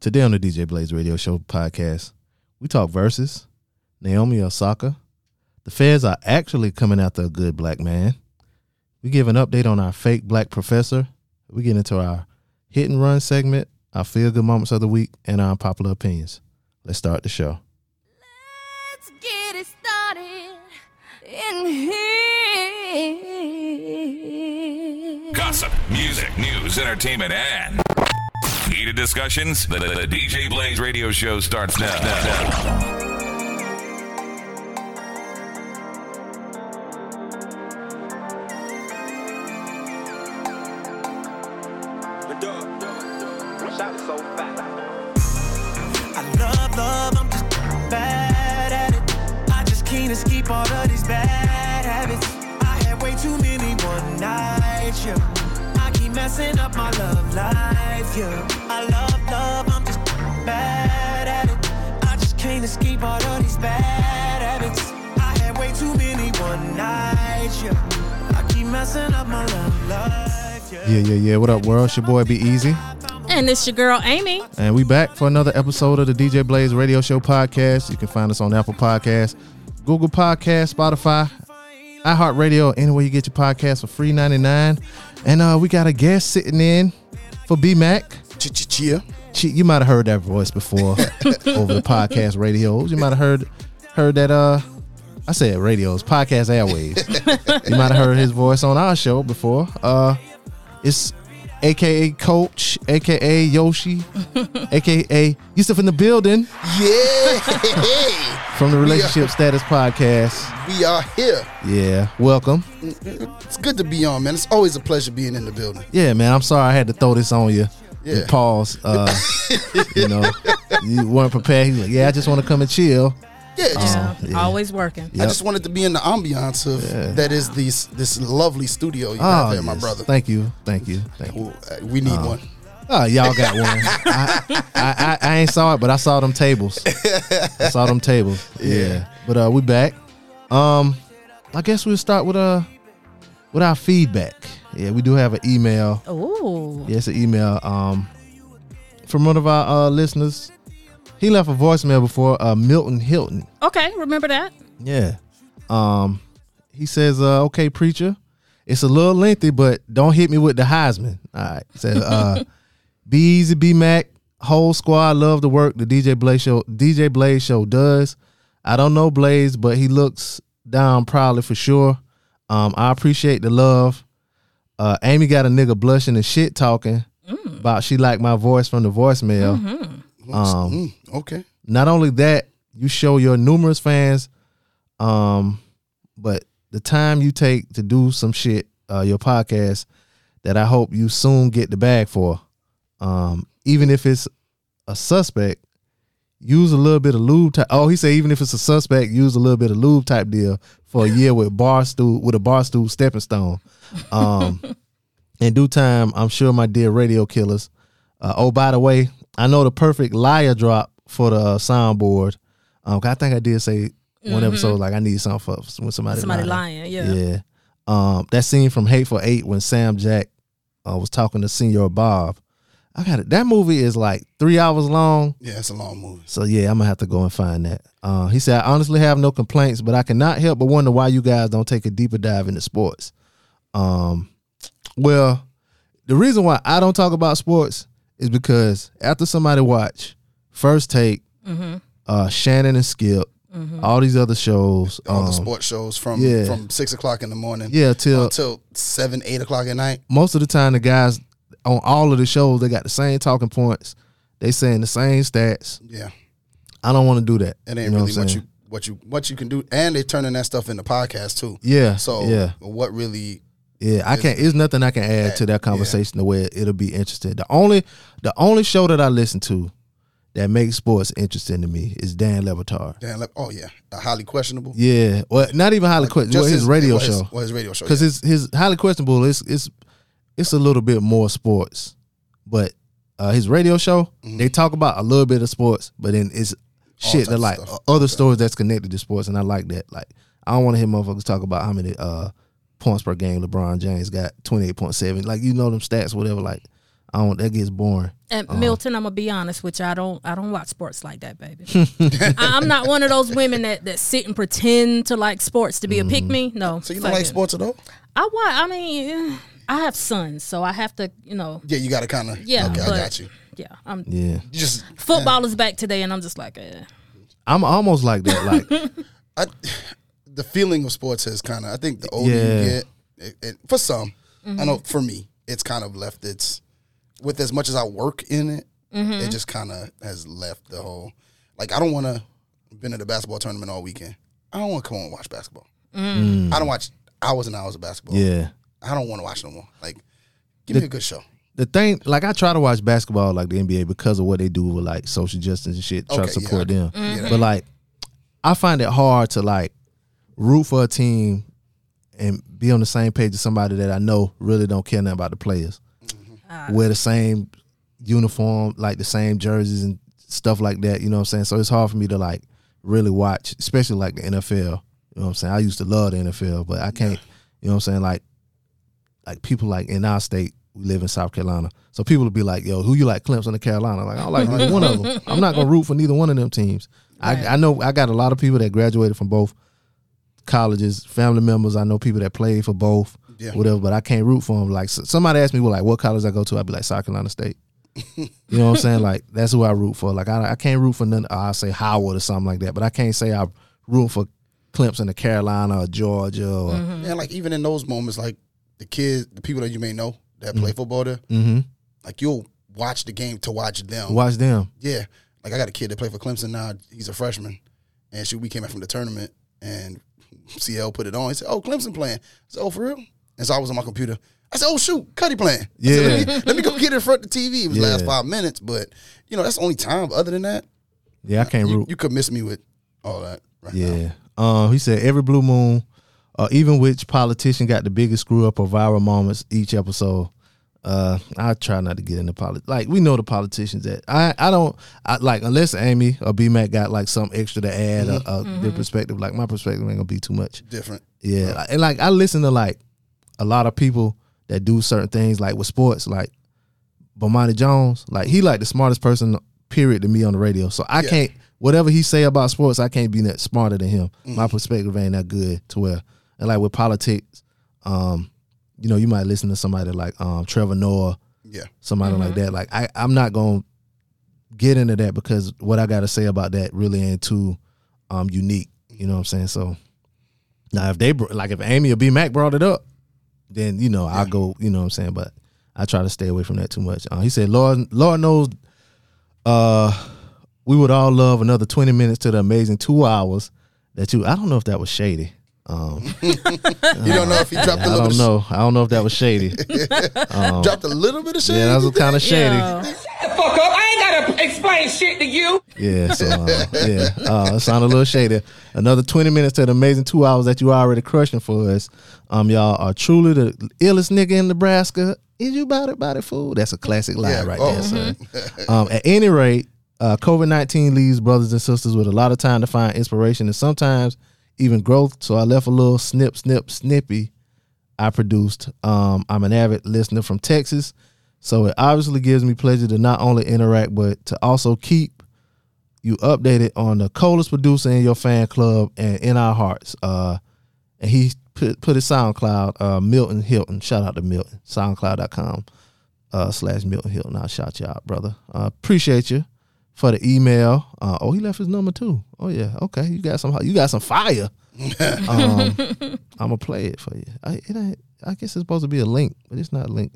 Today on the DJ Blaze Radio Show podcast, we talk verses, Naomi Osaka. The feds are actually coming after a good black man. We give an update on our fake black professor. We get into our hit and run segment, our feel good moments of the week, and our unpopular opinions. Let's start the show. Let's get it started in here. Gossip, music, news, entertainment, and heated discussions. The, the, the DJ Blaze radio show starts now. I up, world? It's your boy Be Easy. And it's your girl Amy. And we back for another episode of the DJ Blaze Radio Show podcast. You can find us on Apple Podcasts, Google Podcasts, Spotify, iHeartRadio, anywhere you get your podcast for free 99. And uh, we got a guest sitting in for B Mac. Chia. She, you might have heard that voice before over the podcast radios. You might have heard heard that uh I said radios, podcast airwaves. you might have heard his voice on our show before. Uh it's aka Coach, aka Yoshi, aka You Yusuf in the building Yeah. from the Relationship Status Podcast. we are here. Yeah, welcome. It's good to be on, man. It's always a pleasure being in the building. Yeah, man. I'm sorry I had to throw this on you. Yeah. Pause. Uh, you know, you weren't prepared. He's like, yeah, I just want to come and chill. Yeah, just, Uh, yeah. Always working. I just wanted to be in the ambiance of Yeah. that is this this lovely studio you Oh, have there, my brother. Thank you, thank you, thank you. We need one. Oh, y'all got one. I, I, I, I ain't saw it, but I saw them tables. I saw them tables. Yeah. But uh, we back. Um, I guess we'll start with uh with our feedback. Yeah, we do have an email. Ooh. Yeah, an email um from one of our uh, listeners. He left a voicemail before. Uh, Milton Hilton. Okay, remember that? Yeah. Um, he says, uh, okay, preacher, it's a little lengthy, but don't hit me with the Heisman. All right. He says, uh, be easy, be Mac, whole squad love the work the DJ Blaze show DJ Blaze show does. I don't know Blaze, but he looks down proudly for sure. Um, I appreciate the love. Uh, Amy got a nigga blushing and shit talking about she liked my voice from the voicemail. Um, Mm, okay. not only that, you show your numerous fans, um, but the time you take to do some shit, uh, your podcast, that I hope you soon get the bag for. Um, even if it's a suspect, use a little bit of lube type. Oh, he said even if it's a suspect, use a little bit of lube type deal for a year with barstool with a barstool stepping stone. Um, in due time, I'm sure my dear radio killers. Uh, oh, by the way, I know the perfect liar drop for the uh, soundboard. Um, 'cause I think I did say one episode like I need something for when somebody Somebody lying. lying. Yeah. Yeah. Um, that scene from Hateful Eight when Sam Jack uh, was talking to Señor Bob. I got it. That movie is like three hours long. Yeah, it's a long movie. So yeah, I'm gonna have to go and find that. Uh, he said, I honestly have no complaints, but I cannot help but wonder why you guys don't take a deeper dive into sports. Um, well, the reason why I don't talk about sports is because after somebody watch First Take, uh, Shannon and Skip, all these other shows, All the um, sports shows from yeah. from six o'clock in the morning. yeah, till Until seven, eight o'clock at night. most of the time the guys on all of the shows they got the same talking points. They saying the same stats. Yeah. I don't want to do that. It ain't know really what, what you what you what you can do. And they turning that stuff into podcast too. Yeah. So yeah. what really Yeah, I can't. There's nothing I can add to that yeah. conversation the way it'll be interesting. The only, the only show that I listen to that makes sports interesting to me is Dan Le Batard. Dan like, oh yeah. highly questionable. Yeah, well, not even highly questionable. Well, his, radio well, his- show, well, his radio show. because yeah. his his highly questionable is it's it's a little bit more sports, but uh, his radio show they talk about a little bit of sports, but then it's shit types that like stuff. other stories that's connected to sports, and I like that. Like I don't want to hear motherfuckers talk about how many uh points per game LeBron James got twenty eight point seven. Like you know them stats, whatever. Like I don't. That gets boring. And Uh-huh. Milton, I'm gonna be honest with you. I don't. I don't watch sports like that, baby. I, I'm not one of those women that, that sit and pretend to like sports to be a pick Mm-hmm. me. No. So you don't like it. sports at all? I watch. I mean, I have sons, so I have to. You know. Yeah, you got to kind of. Yeah. Okay, but, I got you. Yeah. I'm. Yeah, just Football is back today, and I'm just like, eh. I'm almost like that. Like I, the feeling of sports has kind of. I think the older Yeah. you get, it, it, for some, I know for me, it's kind of left. It's with as much as I work in it, it mm-hmm. just kind of has left the whole. Like I don't want to been at a basketball tournament all weekend. I don't want to come home and watch basketball. Mm. I don't watch hours and hours of basketball. yeah. I don't want to watch no more. Like, give me a good show. the thing, like I try to watch basketball like the NBA because of what they do with like social justice and shit. Try Okay, to support I them, get it. Mm-hmm. but like I find it hard to like root for a team and be on the same page as somebody that I know really don't care nothing about the players. Mm-hmm. Wear the same uniform, like the same jerseys and stuff like that. You know what I'm saying? So it's hard for me to like really watch, especially like the NFL. You know what I'm saying? I used to love the NFL, but I can't. You know what I'm saying? Like like people like in our state, we live in South Carolina. So people will be like, "Yo, who you like, Clemson or Carolina?" Like I don't like neither one of them. I'm not gonna root for neither one of them teams. I, I know I got a lot of people that graduated from both colleges, family members. I know people that played for both, Yeah. whatever. But I can't root for them. Like s- somebody asked me, "Well, like what college I go to?" I'd be like South Carolina State. you know what I'm saying? Like that's who I root for. Like I, I can't root for none. I say Howard or something like that, but I can't say I root for Clemson or Carolina or Georgia or And like even in those moments, like the kids, the people that you may know that play football there, Mhm. like you'll watch the game to watch them. watch them. Yeah, like I got a kid that played for Clemson now. He's a freshman, and shoot, we came back from the tournament, and CL put it on. He said, "Oh, Clemson playing." I said, "Oh, for real?" And so I was on my computer. I said, "Oh shoot, Cuddy playing." I said, let, me, let me go get in front of the TV. It was the last five minutes, but you know that's the only time. But other than that, Yeah, I can't you, root. you could miss me with all that. Right now. Yeah. Um, he said every blue moon, uh, even which politician got the biggest screw up or viral moments each episode. Uh, I try not to get into politics. Like we know the politicians that I I don't I like unless Amy or B Mac got like some extra to add a, a their perspective. Like my perspective ain't gonna be too much. different. Yeah, like- and like I listen to like a lot of people that do certain things like with sports, like Bomani Jones. Like he like the smartest person, period, to me on the radio. So I Yeah. can't whatever he say about sports, I can't be that smarter than him. My perspective ain't that good to where and like with politics, um, you know, you might listen to somebody like um Trevor Noah, Yeah, somebody like that. Like I, I'm not gonna get into that because what I gotta say about that really ain't too um unique. You know what I'm saying? So now if they like if Amy or B Mac brought it up, then you know I'll go. You know what I'm saying? But I try to stay away from that too much. Uh, he said, "Lord, Lord knows, uh, we would all love another 20 minutes to the amazing two hours that you. I don't know if that was shady. Um, you don't know if he dropped a I little. I don't bit know. I don't know if that was shady. Of, dropped a little bit of shit. Yeah, that was kind of shady. Yo. fuck up. I ain't gotta explain shit to you. Yeah, so uh, yeah, uh, it sounded a little shady. Another twenty minutes to the amazing two hours that you already crushing for us. Um, y'all are truly the illest nigga in Nebraska. Is you about it, about it, fool? That's a classic line Yeah, right oh. there, son. um, at any rate, uh, COVID nineteen leaves brothers and sisters with a lot of time to find inspiration and sometimes even growth. So I left a little snip, snip, snippy. I produced. Um, I'm an avid listener from Texas, so it obviously gives me pleasure to not only interact but to also keep you updated on the coldest producer in your fan club and in our hearts. Uh, and he put put his SoundCloud, uh, Milton Hilton. Shout out to Milton. SoundCloud.com uh, slash Milton Hilton. I'll shout you out, brother. Uh, appreciate you for the email. Uh, oh, he left his number too. Oh yeah, okay. You got some. You got some fire. um, I'm gonna play it for you. I, it ain't, I guess it's supposed to be a link, but it's not a link.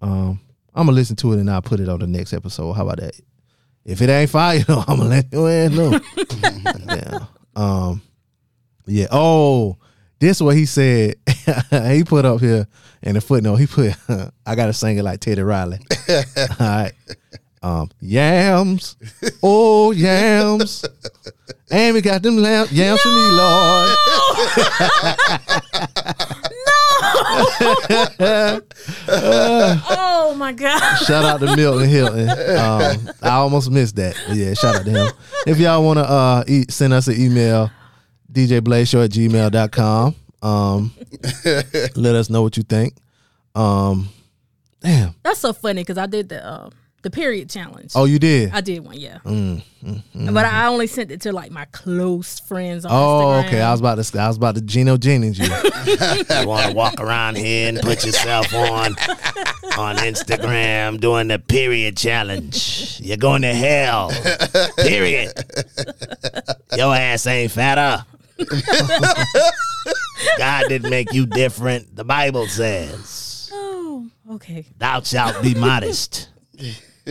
Um, I'm gonna listen to it and I'll put it on the next episode. How about that? If it ain't fire, I'm gonna let your ass know. yeah. Um. Yeah. Oh, this what he said. he put up here in the footnote. He put, "I gotta sing it like Teddy Riley." All right. Um, yams, oh yams, and we got them lamb, yams for me, Lord. No. Oh my god. Shout out to Milton Hilton. Um, I almost missed that. But yeah, shout out to him. If y'all want to uh, e- send us an email, djblazeshow at gmail.com. Um, let us know what you think. Um, Damn. That's so funny because I did the uh, the period challenge. Oh, you did. I did one, yeah. Mm, mm, mm. But I only sent it to like my close friends on Oh, Instagram. okay. I was about to. I was about to Gino Jennings you. You want to walk around here and put yourself on on Instagram doing the period challenge. You're going to hell. Period. Your ass ain't fatter. God didn't make you different. The Bible says, Oh, okay. "Thou shalt be modest."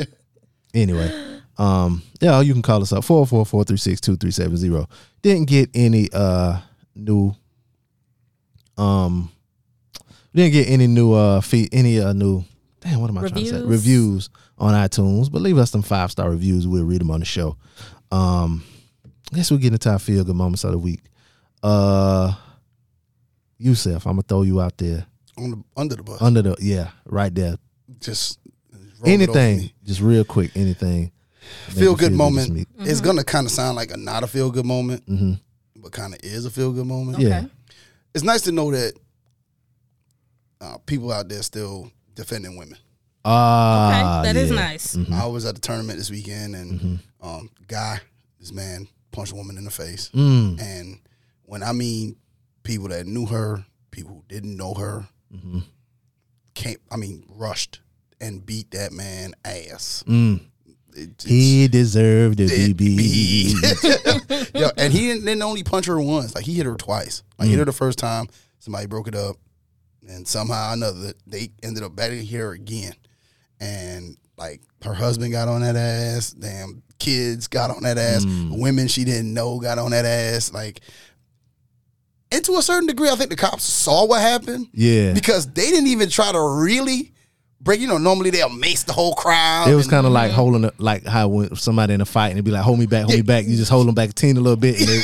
anyway, um, yeah, you can call us up four four four three six two three seven zero. Didn't get any uh new um didn't get any new uh feed any uh new damn what am I trying to say Reviews? reviews on iTunes, but leave us some five star reviews. We'll read them on the show. Um, I guess we'll get into our feel good moments of the week. Uh, Yusef, I'm gonna throw you out there On the under the bus. under the yeah right there. just roll it over Anything, just real quick, anything. Make Feel you good this moment. week. It's gonna kind of sound like a not a feel good moment, Mhm. but kind of is a feel good moment. Yeah. Okay. It's nice to know that uh, people out there still defending women. Ah, Okay, that is yeah. nice. I was at the tournament this weekend, and um, guy, this man punched a woman in the face. Mm. And when I mean people that knew her, people who didn't know her, mm-hmm. came. I mean, rushed and beat that man ass. Mm. It- He deserved to be it beat. Yo, and he didn't, didn't only punch her once. Like he hit her twice. Like hit mm. her the first time. Somebody broke it up, and somehow or another they ended up batting her again. And like her husband got on that ass. Damn kids got on that ass. Mm. Women she didn't know got on that ass. Like. And to a certain degree, I think the cops saw what happened Yeah. because they didn't even try to really break. You know, normally they'll mace the whole crowd. It was kind of like holding, it, like how when somebody in a fight and it'd be like, "Hold me back, hold me back." You just hold them back a teeny little bit, and they,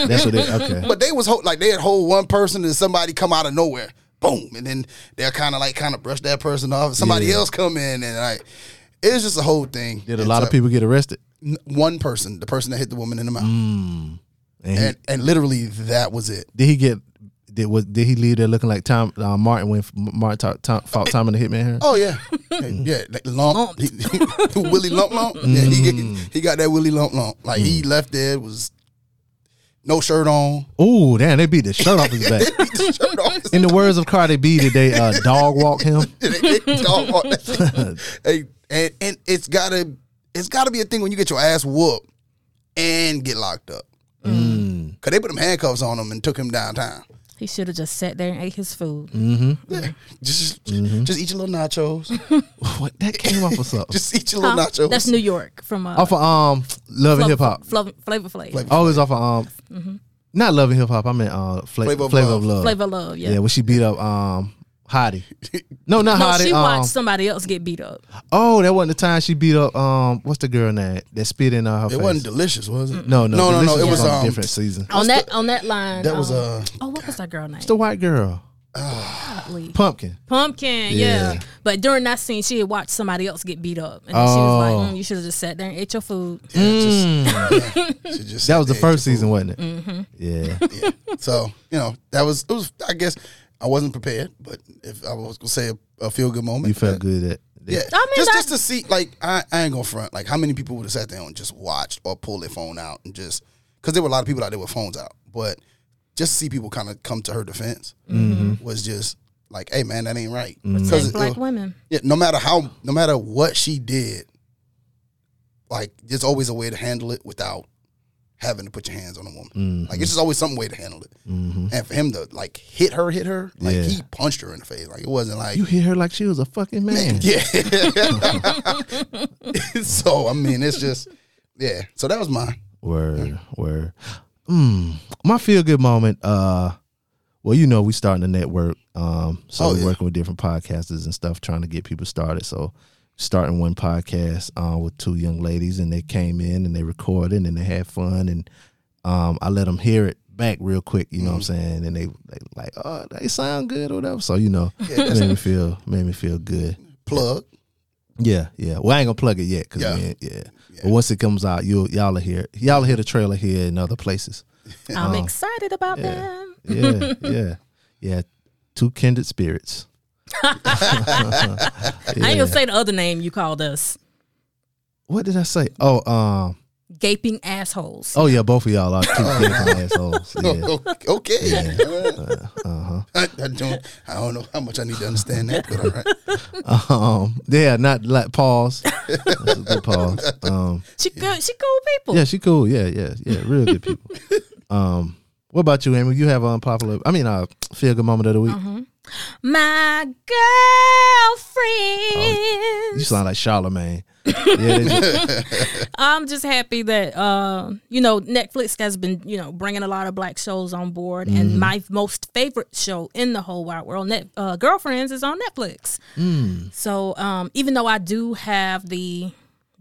yeah, that's what it. Okay, But they was ho- like they had hold one person and somebody come out of nowhere, boom, and then they're kind of like kind of brush that person off. Somebody Yeah. else come in and like it was just a whole thing. did a And lot of people get arrested? One person, the person that hit the woman in the mouth, Mm. And, he- and and literally that was it. did he get? Did was did he leave there looking like Tom uh, Martin when Martin ta- Tom, fought Tom in the Hitman? Here? Oh yeah, yeah, like lump, he, Willie lump lump. Yeah, he Mm. get, he got that Willie lump lump. Like he left there was no shirt on. Oh damn! They beat the shirt off his back. Beat the shirt off. In the words of Cardi B, did they uh, dog walk him? They- they dog walk that. Hey, and and it's gotta it's gotta be a thing when you get your ass whooped and get locked up. Mm. Cause they put them handcuffs on him and took him downtown. He should have just sat there and ate his food. Yeah. Just Mm-hmm. just eat your little nachos. What that came off of something? just eat your little Huh? nachos. That's New York from uh, off of um Love and Hip Hop. Flavor Flavor Flav. Flavor Oh, it off of um, not Love and Hip Hop. I meant uh, Fla- Flavor Flavor, of of Love. Love. Flavor Love. Yeah. Yeah, when she beat up um Hottie. No, not no, Hottie. she um, watched somebody else get beat up. oh, that wasn't the time she beat up um what's the girl name that spit in uh, her It face? wasn't delicious, was it? no, no, no, no, no. It was on a um, different season. On that on that line. that was um, uh, Oh, what was that girl name? It's the white girl, Golly. Pumpkin. Pumpkin, yeah. Yeah. But during that scene, she had watched somebody else get beat up, and then she was like, Oh. mm, "You should have just sat there and ate your food." yeah, Mm. yeah, she just That was the first season, food. wasn't it? Mm-hmm. Yeah. yeah. So you know that was it was. I guess I wasn't prepared, but if I was gonna say a, a feel good moment, You felt that- good at. Yeah, I mean, just just to see, like, I, I ain't gonna front. Like, how many people would have sat there and just watched or pulled their phone out and just because there were a lot of people out there with phones out, but just to see people kind of come to her defense mm-hmm. was just like, hey man, that ain't right. Mm-hmm. Protect Because black women. yeah, no matter how, no matter what she did, like, there's always a way to handle it without having to put your hands on a woman. Like, it's just always some way to handle it. And for him to like hit her, hit her, like Yeah. he punched her in the face. Like it wasn't like You hit her like she was a fucking man. yeah. so I mean, it's just yeah. So that was mine. Word, word. Mm, my feel good moment. Uh, well, you know, we starting a network. Um, so Oh, we're yeah. working with different podcasters and stuff, trying to get people started. So starting one podcast uh, with two young ladies, and they came in and they recorded and they had fun, and um, I let them hear it back real quick. You know what I'm Mm-hmm. saying? And they, they like, oh, they sound good or whatever. So you know, it made me feel made me feel good. Plug. Yeah, yeah. Well, I ain't gonna plug it yet, cause Yeah. yeah, yeah. But once it comes out, you y'all are here. y'all hear the trailer here in other places. I'm excited about them. Yeah, yeah, yeah. Two kindred spirits. I ain't gonna say the other name you called us. What did I say? Oh, um, Gaping assholes. oh yeah, both of y'all are two gaping assholes. Yeah. Okay. Uh-huh. I, I don't. I don't know how much I need to understand that, but all right. Um, yeah, not like pause. That's a good pause. Um, She good. She cool people. yeah, she cool. Yeah, yeah, yeah, real good people. Um, what about you, Amy? You have an unpopular. I mean, uh, feel good moment of the week. Uh-huh. My girlfriend. You sound like Charlemagne. Yeah, just- I'm just happy that uh, you know Netflix has been you know bringing a lot of black shows on board, and my most favorite show in the whole wide world, Net uh, Girlfriends, is on Netflix. So um, even though I do have the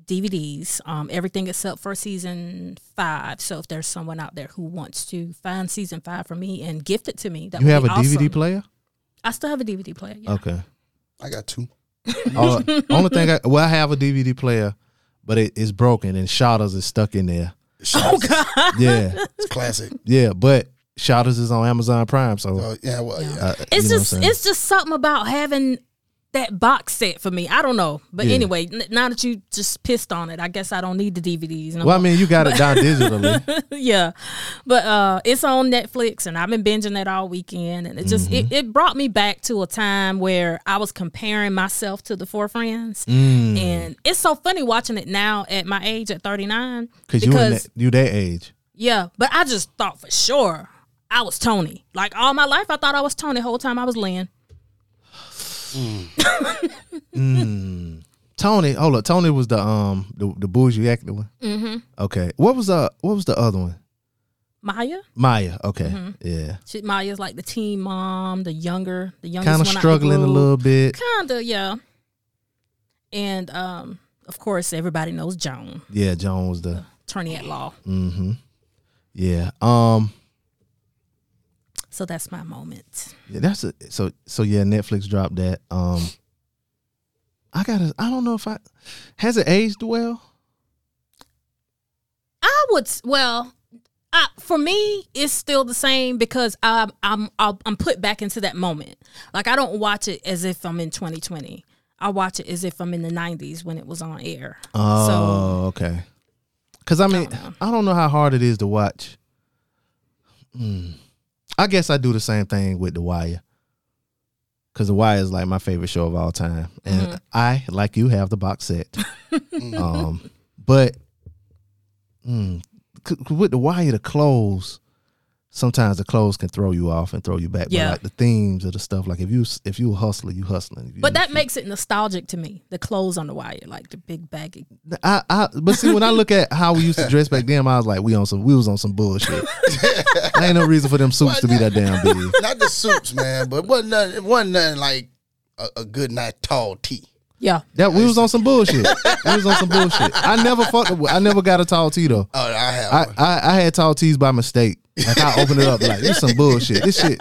DVDs, um, everything except for season five. So if there's someone out there who wants to find season five for me and gift it to me, that you have a DVD player? I still have a DVD player. Yeah. Okay. I got two. Uh, only thing I well, I have a DVD player, but it is broken and Shottas is stuck in there. Oh God, Yeah, it's classic. yeah, but Shottas is on Amazon Prime, so Oh yeah, well, yeah. uh, It's you know just it's just something about having that box set for me. I don't know, but Yeah. anyway, n- now that you just pissed on it, I guess I don't need the DVDs. No well, I mean, you got it down digitally. yeah, but uh, it's on Netflix, and I've been binging that all weekend, and it just Mm-hmm. it, it brought me back to a time where I was comparing myself to the Four Friends, Mm. and it's so funny watching it now at my age at thirty nine Cause you that, you that age. yeah, but I just thought for sure I was Toni. Like all my life, I thought I was Toni. The whole time I was Lynn. Toni, hold up. Toni was the um the, the bougie actor one. Mm-hmm. Okay. What was uh what was the other one? Maya. Maya. Okay. Mm-hmm. Yeah. She, Maya's like the teen mom, the younger, the youngest Kind of the struggling a little bit. Kinda, yeah. And um, of course, everybody knows Joan, Yeah. Joan was the. attorney at law. Mm-hmm. Yeah. Um. So that's my moment. Yeah. That's a, so so yeah. Netflix dropped that. Um. I gotta. I don't know if I has it aged well. I would well, I, for me, it's still the same because I'm I'm I'm put back into that moment. Like I don't watch it as if I'm in 2020. I watch it as if I'm in the 90s when it was on air. Oh, okay. Because I mean, don't. I don't know how hard it is to watch. Hmm. I guess I do the same thing with The Wire. Because The Wire is like my favorite show of all time, and Mm-hmm. I, like you, have the box set. um, but mm, with The Wire, the clothes, sometimes the clothes can throw you off and throw you back. Yeah. But like the themes of the stuff, like if you if you a hustler, you hustling. You- But that makes it nostalgic to me. The clothes on the wire, like the big baggy. I, I but see when I look at how we used to dress back then, I was like, we on some we was on some bullshit. there ain't no reason for them suits to be that damn big. not the suits, man, but wasn't nothing, it wasn't nothing like a, a good night tall tee. Yeah. That we was on some bullshit. We was on some bullshit. I never fucked. I never got a tall tee though. Oh, I have. I. I I had tall tees by mistake. Like I open it up like this is some bullshit. This shit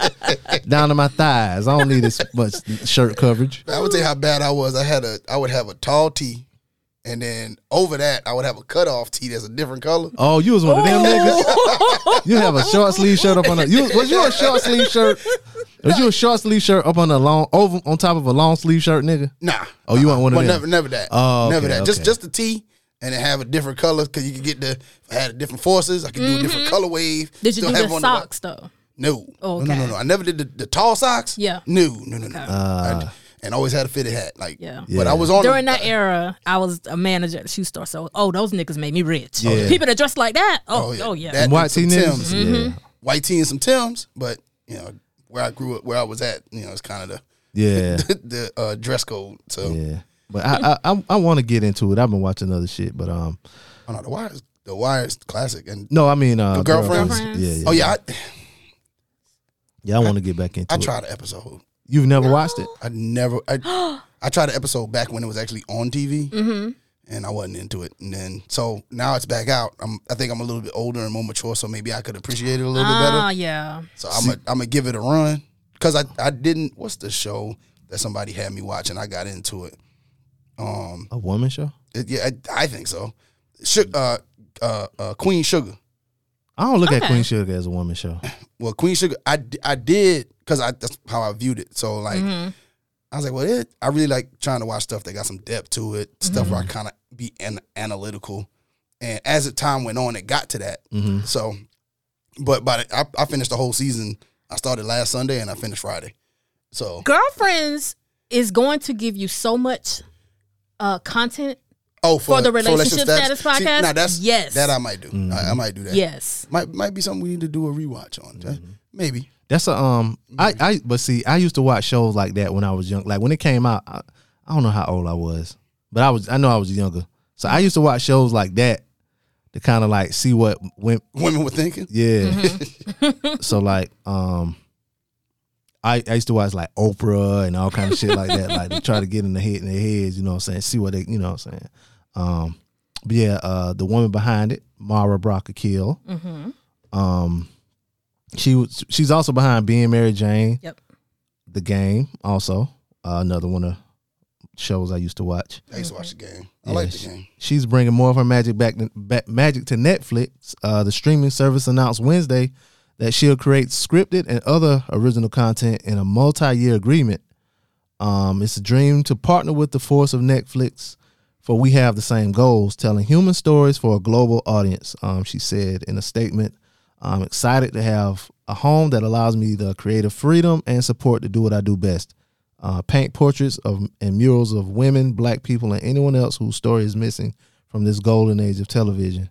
down to my thighs. I don't need this much shirt coverage. I would tell you how bad I was. I had a, I would have a tall tee, and then over that, I would have a cutoff tee that's a different color. Oh, you was one of them niggas. You have a short sleeve shirt up on a. You was you a short sleeve shirt? Was you a short sleeve shirt up on a long over on top of a long sleeve shirt, nigga? Nah. Oh, you want one of Well, them? never, never that. Oh, never okay, that. Just, just the tee, and then have a different color because you could get the. I had different forces, I could do a different color wave. Mm-hmm. Did you still do have the it on socks though? No. Oh, no, no, no, no. I never did the, the tall socks. Yeah. No, no, no, no. Uh, I- and always had a fitted hat. Like, Yeah. But Yeah. I was on During a, that era, I was a manager at the shoe store. So, oh, those niggas made me rich. Yeah. People that dress like that, oh, Oh, yeah. oh yeah. That- Them white some tee Timbs. niggas. Mm-hmm. Yeah, white tee and some Tims, but you know where I grew up, where I was at, you know, it's kind of the yeah, the uh, dress code. So yeah. But I I I, I want to get into it. I've been watching other shit, but um, I don't know the wires. The wires classic, and no, I mean uh, The Girlfriends? Girlfriends? Yeah, yeah. oh yeah, I, yeah. I want to get back into it. I it. tried an episode. You've never watched it? I never. I, I tried an episode back when it was actually on TV, Mm-hmm. and I wasn't into it. And then so now it's back out. I'm. I think I'm a little bit older and more mature, so maybe I could appreciate it a little bit Ah, better. yeah. So I'm. gonna I'm gonna give it a run because I. I didn't. What's the show that somebody had me watch and I got into it? Um. A woman show? it- yeah, I, I think so. Su- uh, uh, uh, Queen Sugar. I don't look at Queen Sugar as a woman show. Well, Queen Sugar, I, I did because I that's how I viewed it. So like, Mm-hmm. I was like, well, it, I really like trying to watch stuff that got some depth to it, stuff Mm-hmm. where I kind of be an, analytical. And as the time went on, it got to that. Mm-hmm. So, but but I, I finished the whole season. I started last Sunday and I finished Friday. So Girlfriends is going to give you so much uh content. oh For the relationship status See, podcast? now that's Yes. that I might do. Mm-hmm. I, I might do that. Yes. might might be something we need to do a rewatch on. Mm-hmm. Maybe. That's a um. I I but see, I used to watch shows like that when I was young. Like when it came out, I, I don't know how old I was, but I was. I know I was younger. So I used to watch shows like that to kind of like see what went. Women were thinking. Yeah. Mm-hmm. so like um. I, I used to watch like Oprah and all kind of shit like that, like to try to get in the head in their heads, you know what I'm saying? See what they you know what I'm saying. Um but yeah, uh the woman behind it, Mara Brock Akil. Um she was she's also behind being Mary Jane, Yep. the game, also. Uh, another one of shows I used to watch. I used to watch the game. I Yeah, like the she- game. She's bringing more of her magic back, back magic to Netflix. Uh, the streaming service announced Wednesday that she'll create scripted and other original content in a multi-year agreement. Um, it's a dream to partner with the force of Netflix, for we have the same goals, telling human stories for a global audience. Um, she said in a statement, "I'm excited to have a home that allows me the creative freedom and support to do what I do best." uh, paint portraits of and murals of women, black people, and anyone else whose story is missing from this golden age of television.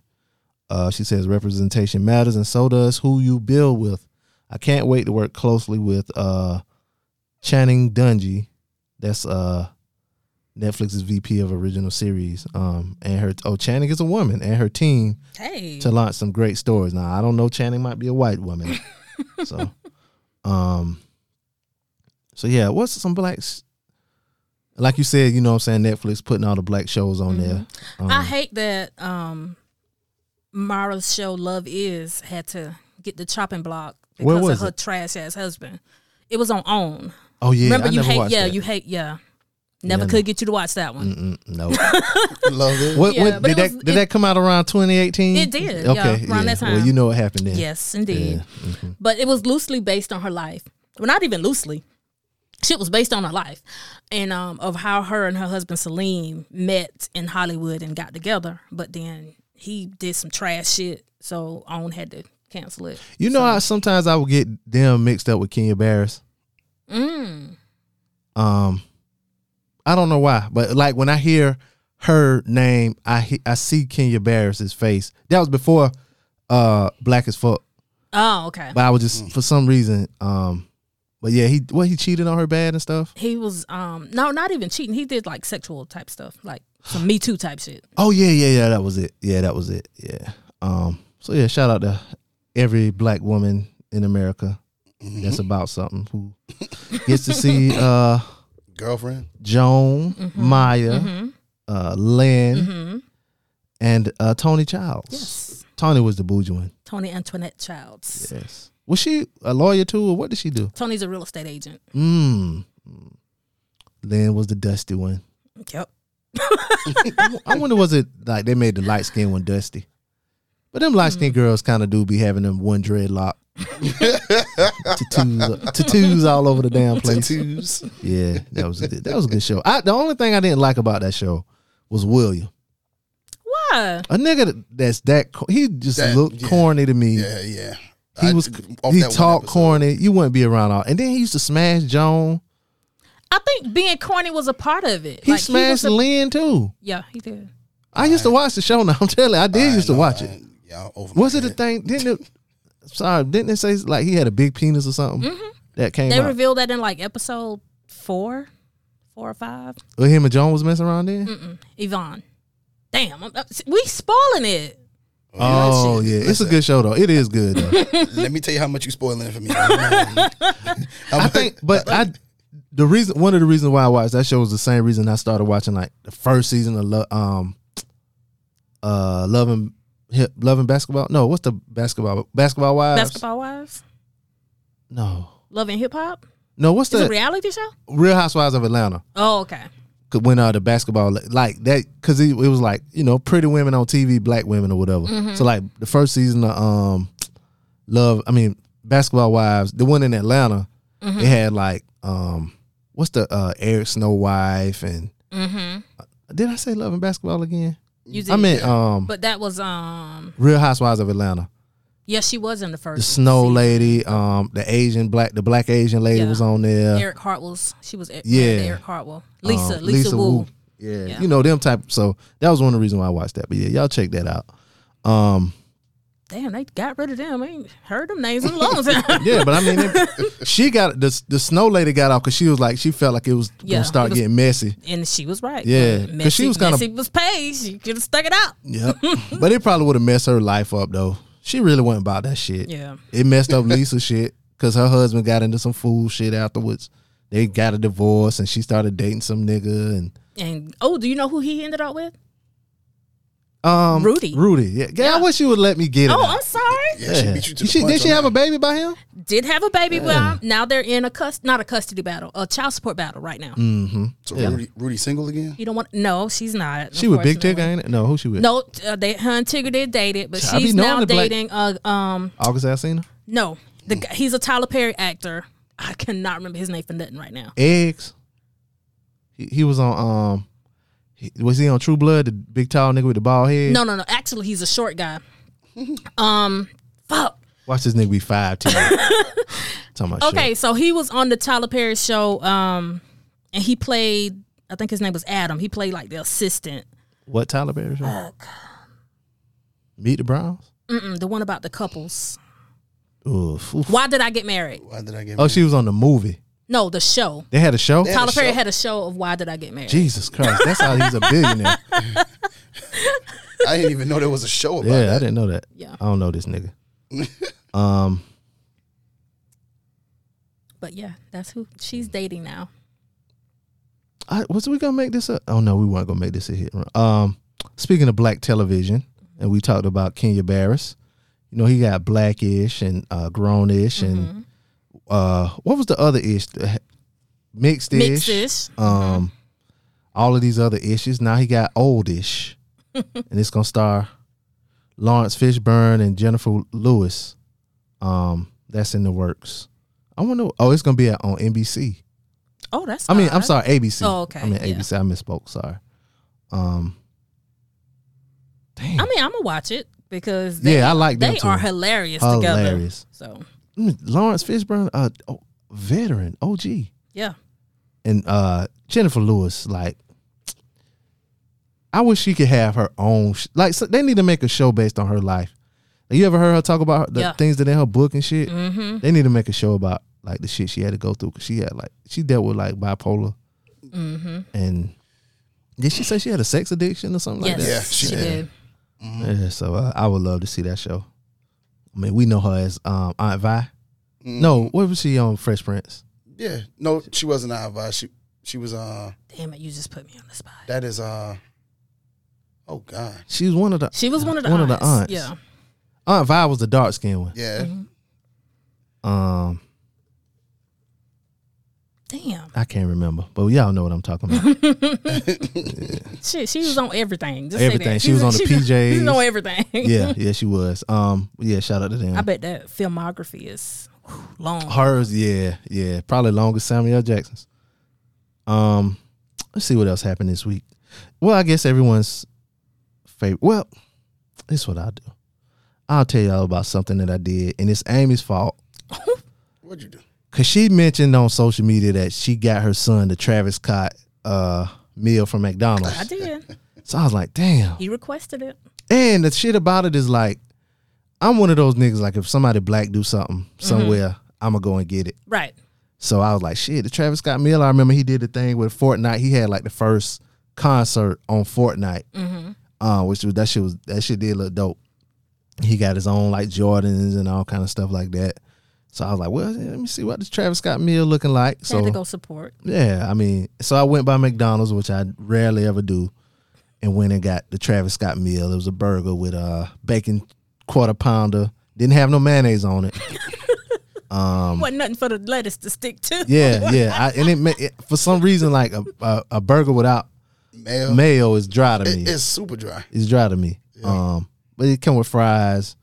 Uh, she says representation matters, and so does who you build with. I can't wait to work closely with uh, Channing Dungey. That's uh, Netflix's VP of original series. Um, and her oh Channing is a woman, and her team Hey. to launch some great stories. Now I don't know Channing might be a white woman, so um, so yeah, what's some blacks? Like you said, you know what I'm saying Netflix putting all the black shows on there. Um, I hate that um Mara's show Love Is had to get the chopping block Where because was of her it? trash ass husband. It was on OWN. oh yeah, Remember I you never hate yeah, that. you hate yeah. Never Yeah, could get you to watch that one. Mm-mm, no. Love it. what, Yeah, what, did it that did it- that come out around 2018? It did, yeah, Okay, around that Well, you know what happened then. Yes, indeed. Yeah, mm-hmm. But it was loosely based on her life. Well, not even loosely. Shit was based on her life, and um, of how her and her husband Salim met in Hollywood and got together. But then he did some trash shit, so OWN had to cancel it. You know how sometimes I would get them mixed up with Kenya Barris. Mm. Um, I don't know why, but like when I hear her name, I he- I see Kenya Barris's face. That was before uh Black as Fuck, Oh, okay. but I was just for some reason um, but yeah, he what he cheated on her bad and stuff. He was um no, not even cheating. He did like sexual type stuff, like some Me Too type shit. Oh yeah, yeah, yeah. That was it. Yeah, that was it. Yeah. Um. So yeah, shout out to every black woman in America that's about something who gets to see uh Girlfriend. Joan, Mm-hmm. Maya, uh, Lynn, and uh, Toni Childs. Yes. Toni was the bougie one. Toni Antoinette Childs. Yes. Was she a lawyer too, or what did she do? Toni's a real estate agent. Mm. Lynn was the dusty one. Yep. I wonder was it like they made the light skin one dusty? But them light Mm. skinned girls kind of do be having them one dreadlock tattoos, tattoos all over the damn place. Tattoos. Yeah, that was a good, that was a good show. I, the only thing I didn't like about that show was William, Why? a nigga that's that co- he just That- looked yeah. corny to me. Yeah, yeah. He I- was he talked corny. You wouldn't be around all. And then he used to smash Joan. I think being corny was a part of it. He Like, smashed was a- Lynn too. Yeah, he did. I used to watch the show. Now I'm telling you, I did I used to know, watch I- it. Yeah, over Was it a thing? Didn't it? Sorry, didn't it say like he had a big penis or something that came Mm-hmm. They out? revealed that in like episode four, four or five. Well, him and Joan was messing around then. Yvonne. Damn, I'm, uh, we spoiling it. Oh yeah, it's a good show though. It is good. Though. Let me tell you how much you spoiling it for me. I I think, but I the reason one of the reasons why I watched that show was the same reason I started watching like the first season of Lo- um uh loving hip loving basketball. No, what's the basketball basketball wives? Basketball Wives, No, Love and Hip Hop. no. What's the reality show. Real Housewives of Atlanta? Oh, okay. Could win uh, the basketball like that because it, it was like you know pretty women on TV, black women or whatever. Mm-hmm. So like the first season of um love, I mean basketball wives, the one in Atlanta, Mm-hmm. it had like um what's the uh Eric Snow wife and uh, did I say Love and Basketball again? You I did, meant um but that was um. Real Housewives of Atlanta. Yeah, she was in the first. The Snow season. Lady, um, the Asian black, the black Asian lady Yeah. was on there. Eric Hartwell's. She was. Yeah. Eric Hartwell. Lisa. Um, Lisa, Wu. Yeah. Yeah. you know them type. So that was one of the reasons why I watched that. But yeah, y'all check that out. Um, Damn, they got rid of them. I ain't heard them names in a long time. yeah, but I mean, it- she got the the Snow Lady got off because she was like she felt like it was Yeah, gonna start was- getting messy. and she was right. Yeah, But 'cause Messy, she was kinda- Messy was paid. She could have stuck it out. Yep. but it probably would have messed her life up though. She really wasn't about that shit. Yeah. It messed up Lisa's shit because her husband got into some fool shit afterwards. They got a divorce and she started dating some nigga and And oh, do you know who he ended up with? Um Rudy. Rudy. Yeah. yeah. I wish you would let me get it. Oh, out. I'm sorry. Yeah, she beat you to the She- punch did she on have that. a baby by him? Did have a baby with him. Now they're in a cust not a custody battle, a child support battle right now. Mm. So Yeah. Rudy, Rudy single again? You don't want no, she's not. She with Big Chick, unfortunately. ain't it? No, who she with? No, uh, they her and Tigger did dated, but I be she's knowing now the black- dating uh um August Alsina? no. The guy, he's a Tyler Perry actor. I cannot remember his name for nothing right now. Eggs. He, he was on um he, was he on True Blood, the big tall nigga with the bald head? No, no, no. Actually, he's a short guy. Um, fuck. Watch this nigga be five ten. Talking about Okay, shit. so he was on the Tyler Perry show, um, and he played. I think his name was Adam. He played like the assistant. What Tyler Perry show? Meet the Browns? Mm-mm, the one about the couples. Oof, oof. Why did I get married? Why did I get Oh, she was on the movie. No, the show. They had a show? had Tyler a Perry show? had a show of Why Did I Get Married? Jesus Christ. That's how he's a billionaire. I didn't even know there was a show about yeah, I didn't know that. Yeah. I don't know this nigga. um, But yeah, that's who she's dating now. I, was we gonna make this a? Oh no, we weren't gonna make this a hit. Um, speaking of black television, and we talked about Kenya Barris. You know, he got blackish and uh, grownish, and uh, what was the other ish? Mixed ish. Mixed-ish. Um, all of these other issues. Now he got oldish, and it's gonna star Laurence Fishburne and Jennifer Lewis. Um, that's in the works. I wonder. Oh, it's gonna be at, on NBC. Oh, that's. I mean, I'm sorry, ABC. Oh, okay, I mean yeah. ABC. I misspoke. Sorry. Um. Damn. I mean, I'm gonna watch it because Yeah, I like they too. are hilarious, Hilarious. together. So Laurence Fishburne, uh, oh, veteran, OG, yeah, and uh Jennifer Lewis. Like, I wish she could have her own. Sh- like, so they need to make a show based on her life. Like, you ever heard her talk about the Yeah. things that in her book and shit? mm-hmm. They need to make a show about like the shit she had to go through because she had like she dealt with like bipolar, Mm-hmm. and did she say she had a sex addiction or something like that? Yeah, she, she did. Yeah, so uh, I would love to see that show. I mean, we know her as um, Aunt Vi. No, what was she on Fresh Prince? Yeah. No, she wasn't Ava. She she was uh Damn it, you just put me on the spot. that is uh oh god. She was one of the She was one of the one aunts. of the aunts. Yeah, Aunt Vi was the dark skinned one. Yeah. Mm-hmm. Um, damn. I can't remember, but y'all know what I'm talking about. She she was on everything. Just Everything. that. She was on the PJs. She was on everything. yeah, yeah, she was. Um, yeah, shout out to them. I bet that filmography is long. Hers, yeah, yeah, probably longest Samuel Jackson's. Um, let's see what else happened this week. Well, I guess everyone's favorite. Well, this is what I'll do. I'll tell y'all about something that I did, and it's Amy's fault What'd you do? Because she mentioned on social media that she got her son the Travis Scott uh, meal from McDonald's. I did. So I was like, damn. He requested it. And the shit about it is like, I'm one of those niggas. Like, if somebody black do something somewhere, I'm gonna go and get it. Right. So I was like, shit, the Travis Scott meal. I remember he did the thing with Fortnite. He had like the first concert on Fortnite, uh, which was that shit was that shit did look dope. He got his own like Jordans and all kind of stuff like that. So I was like, well, let me see what this Travis Scott meal looking like. So, had to go support. yeah, I mean, so I went by McDonald's, which I rarely ever do, and went and got the Travis Scott meal. It was a burger with a bacon quarter pounder. Didn't have no mayonnaise on it. um, Wasn't nothing for the lettuce to stick to. Yeah, yeah. I, and it, ma- it for some reason like a, a a burger without Mayo. mayo is dry to me. It- it's super dry. it's dry to me. Um, but it come with fries,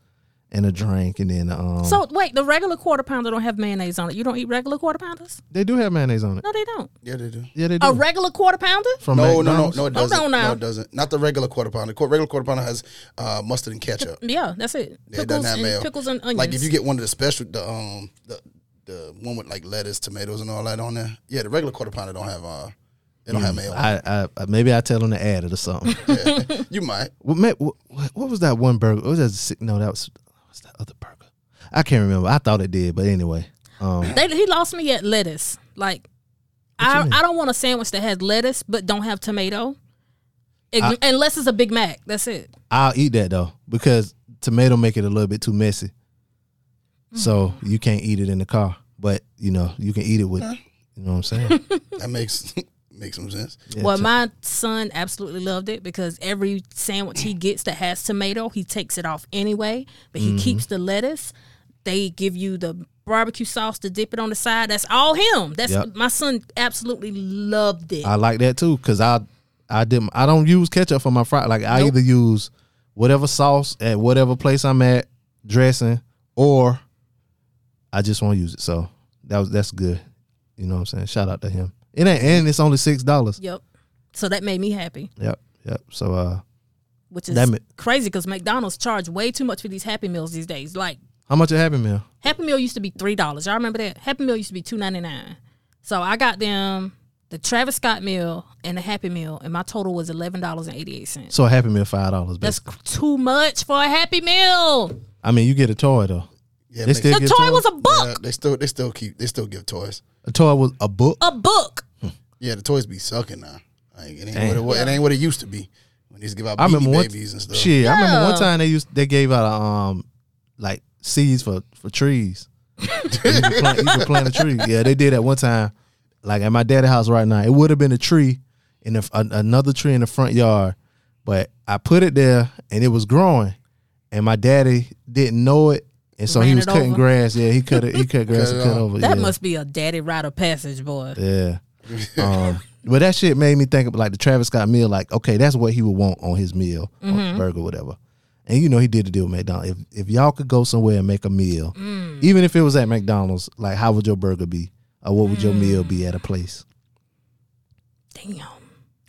and a drink, and then um. So wait, the regular quarter pounder don't have mayonnaise on it. You don't eat regular quarter pounders? they do have mayonnaise on it. No, they don't. Yeah, they do. Yeah, they do. A regular quarter pounder? From No, no, no, no, it doesn't. on now. No, it doesn't. Not the regular quarter pounder. Qu- Regular quarter pounder has uh, mustard and ketchup. Yeah, that's it. Yeah, it doesn't have and mayo. pickles and onions. Like if you get one of the special, the um, the the one with like lettuce, tomatoes, and all that on there. Yeah, the regular quarter pounder don't have uh, it don't have mayo. I, I maybe I tell them to add it or something. You might. what, what, what was that one burger? What was that? si- No, that was what's that other burger? I can't remember. I thought it did, but anyway. Um, They, he lost me at lettuce. Like, I, I don't want a sandwich that has lettuce but don't have tomato. Ig- unless it's a Big Mac. That's it. I'll eat that though because tomato make it a little bit too messy. So you can't eat it in the car, but you know you can eat it with. You know what I'm saying? That makes makes some sense. Yeah, well, my son absolutely loved it because every sandwich he gets that has tomato, he takes it off anyway, but he mm-hmm. keeps the lettuce. They give you the barbecue sauce to dip it on the side. That's all him. That's Yep. my son absolutely loved it. I like that too because I I didn't I don't use ketchup for my fry. Like I either use whatever sauce at whatever place I'm at, dressing, or I just won't use it. So that was that's good. You know what I'm saying? Shout out to him. It ain't and it's only six dollars. yep. So that made me happy, Yep, yep. So uh, which is That ma- crazy because McDonald's charge way too much for these Happy Meals these days. Like how much a Happy Meal? Happy Meal used to be three dollars. Y'all remember that? Happy Meal used to be two ninety nine. So I got them the Travis Scott meal and the Happy Meal, and my total was eleven dollars and eighty eight cents. So a Happy Meal five dollars. That's too much for a Happy Meal. I mean, you get a toy though. Yeah, They still The give toy toys? was a yeah, book. they still they still keep they still give toys. A toy was a book. A book. Yeah, the toys be sucking now. Like, it ain't Damn. what it, wa- it ain't what it used to be. When they used to give out I remember one babies and stuff. shit. I remember one time they used they gave out um like seeds for for trees. you, could plant, you could plant a tree. Yeah, they did that one time. Like at my daddy's house right now, it would have been a tree in the, a, another tree in the front yard, but I put it there and it was growing, and my daddy didn't know it, and so he was cutting over. grass. Yeah, he cut it. He cut grass Cut and cut over. That yeah. must be a daddy rite of passage, boy. Yeah. Um, but that shit made me think of like the Travis Scott meal. Like, okay, that's what he would want on his meal, or burger, whatever. And you know, he did the deal with McDonald's. If if y'all could go somewhere and make a meal, even if it was at McDonald's, like how would your burger be, or what would your meal be at a place? Damn.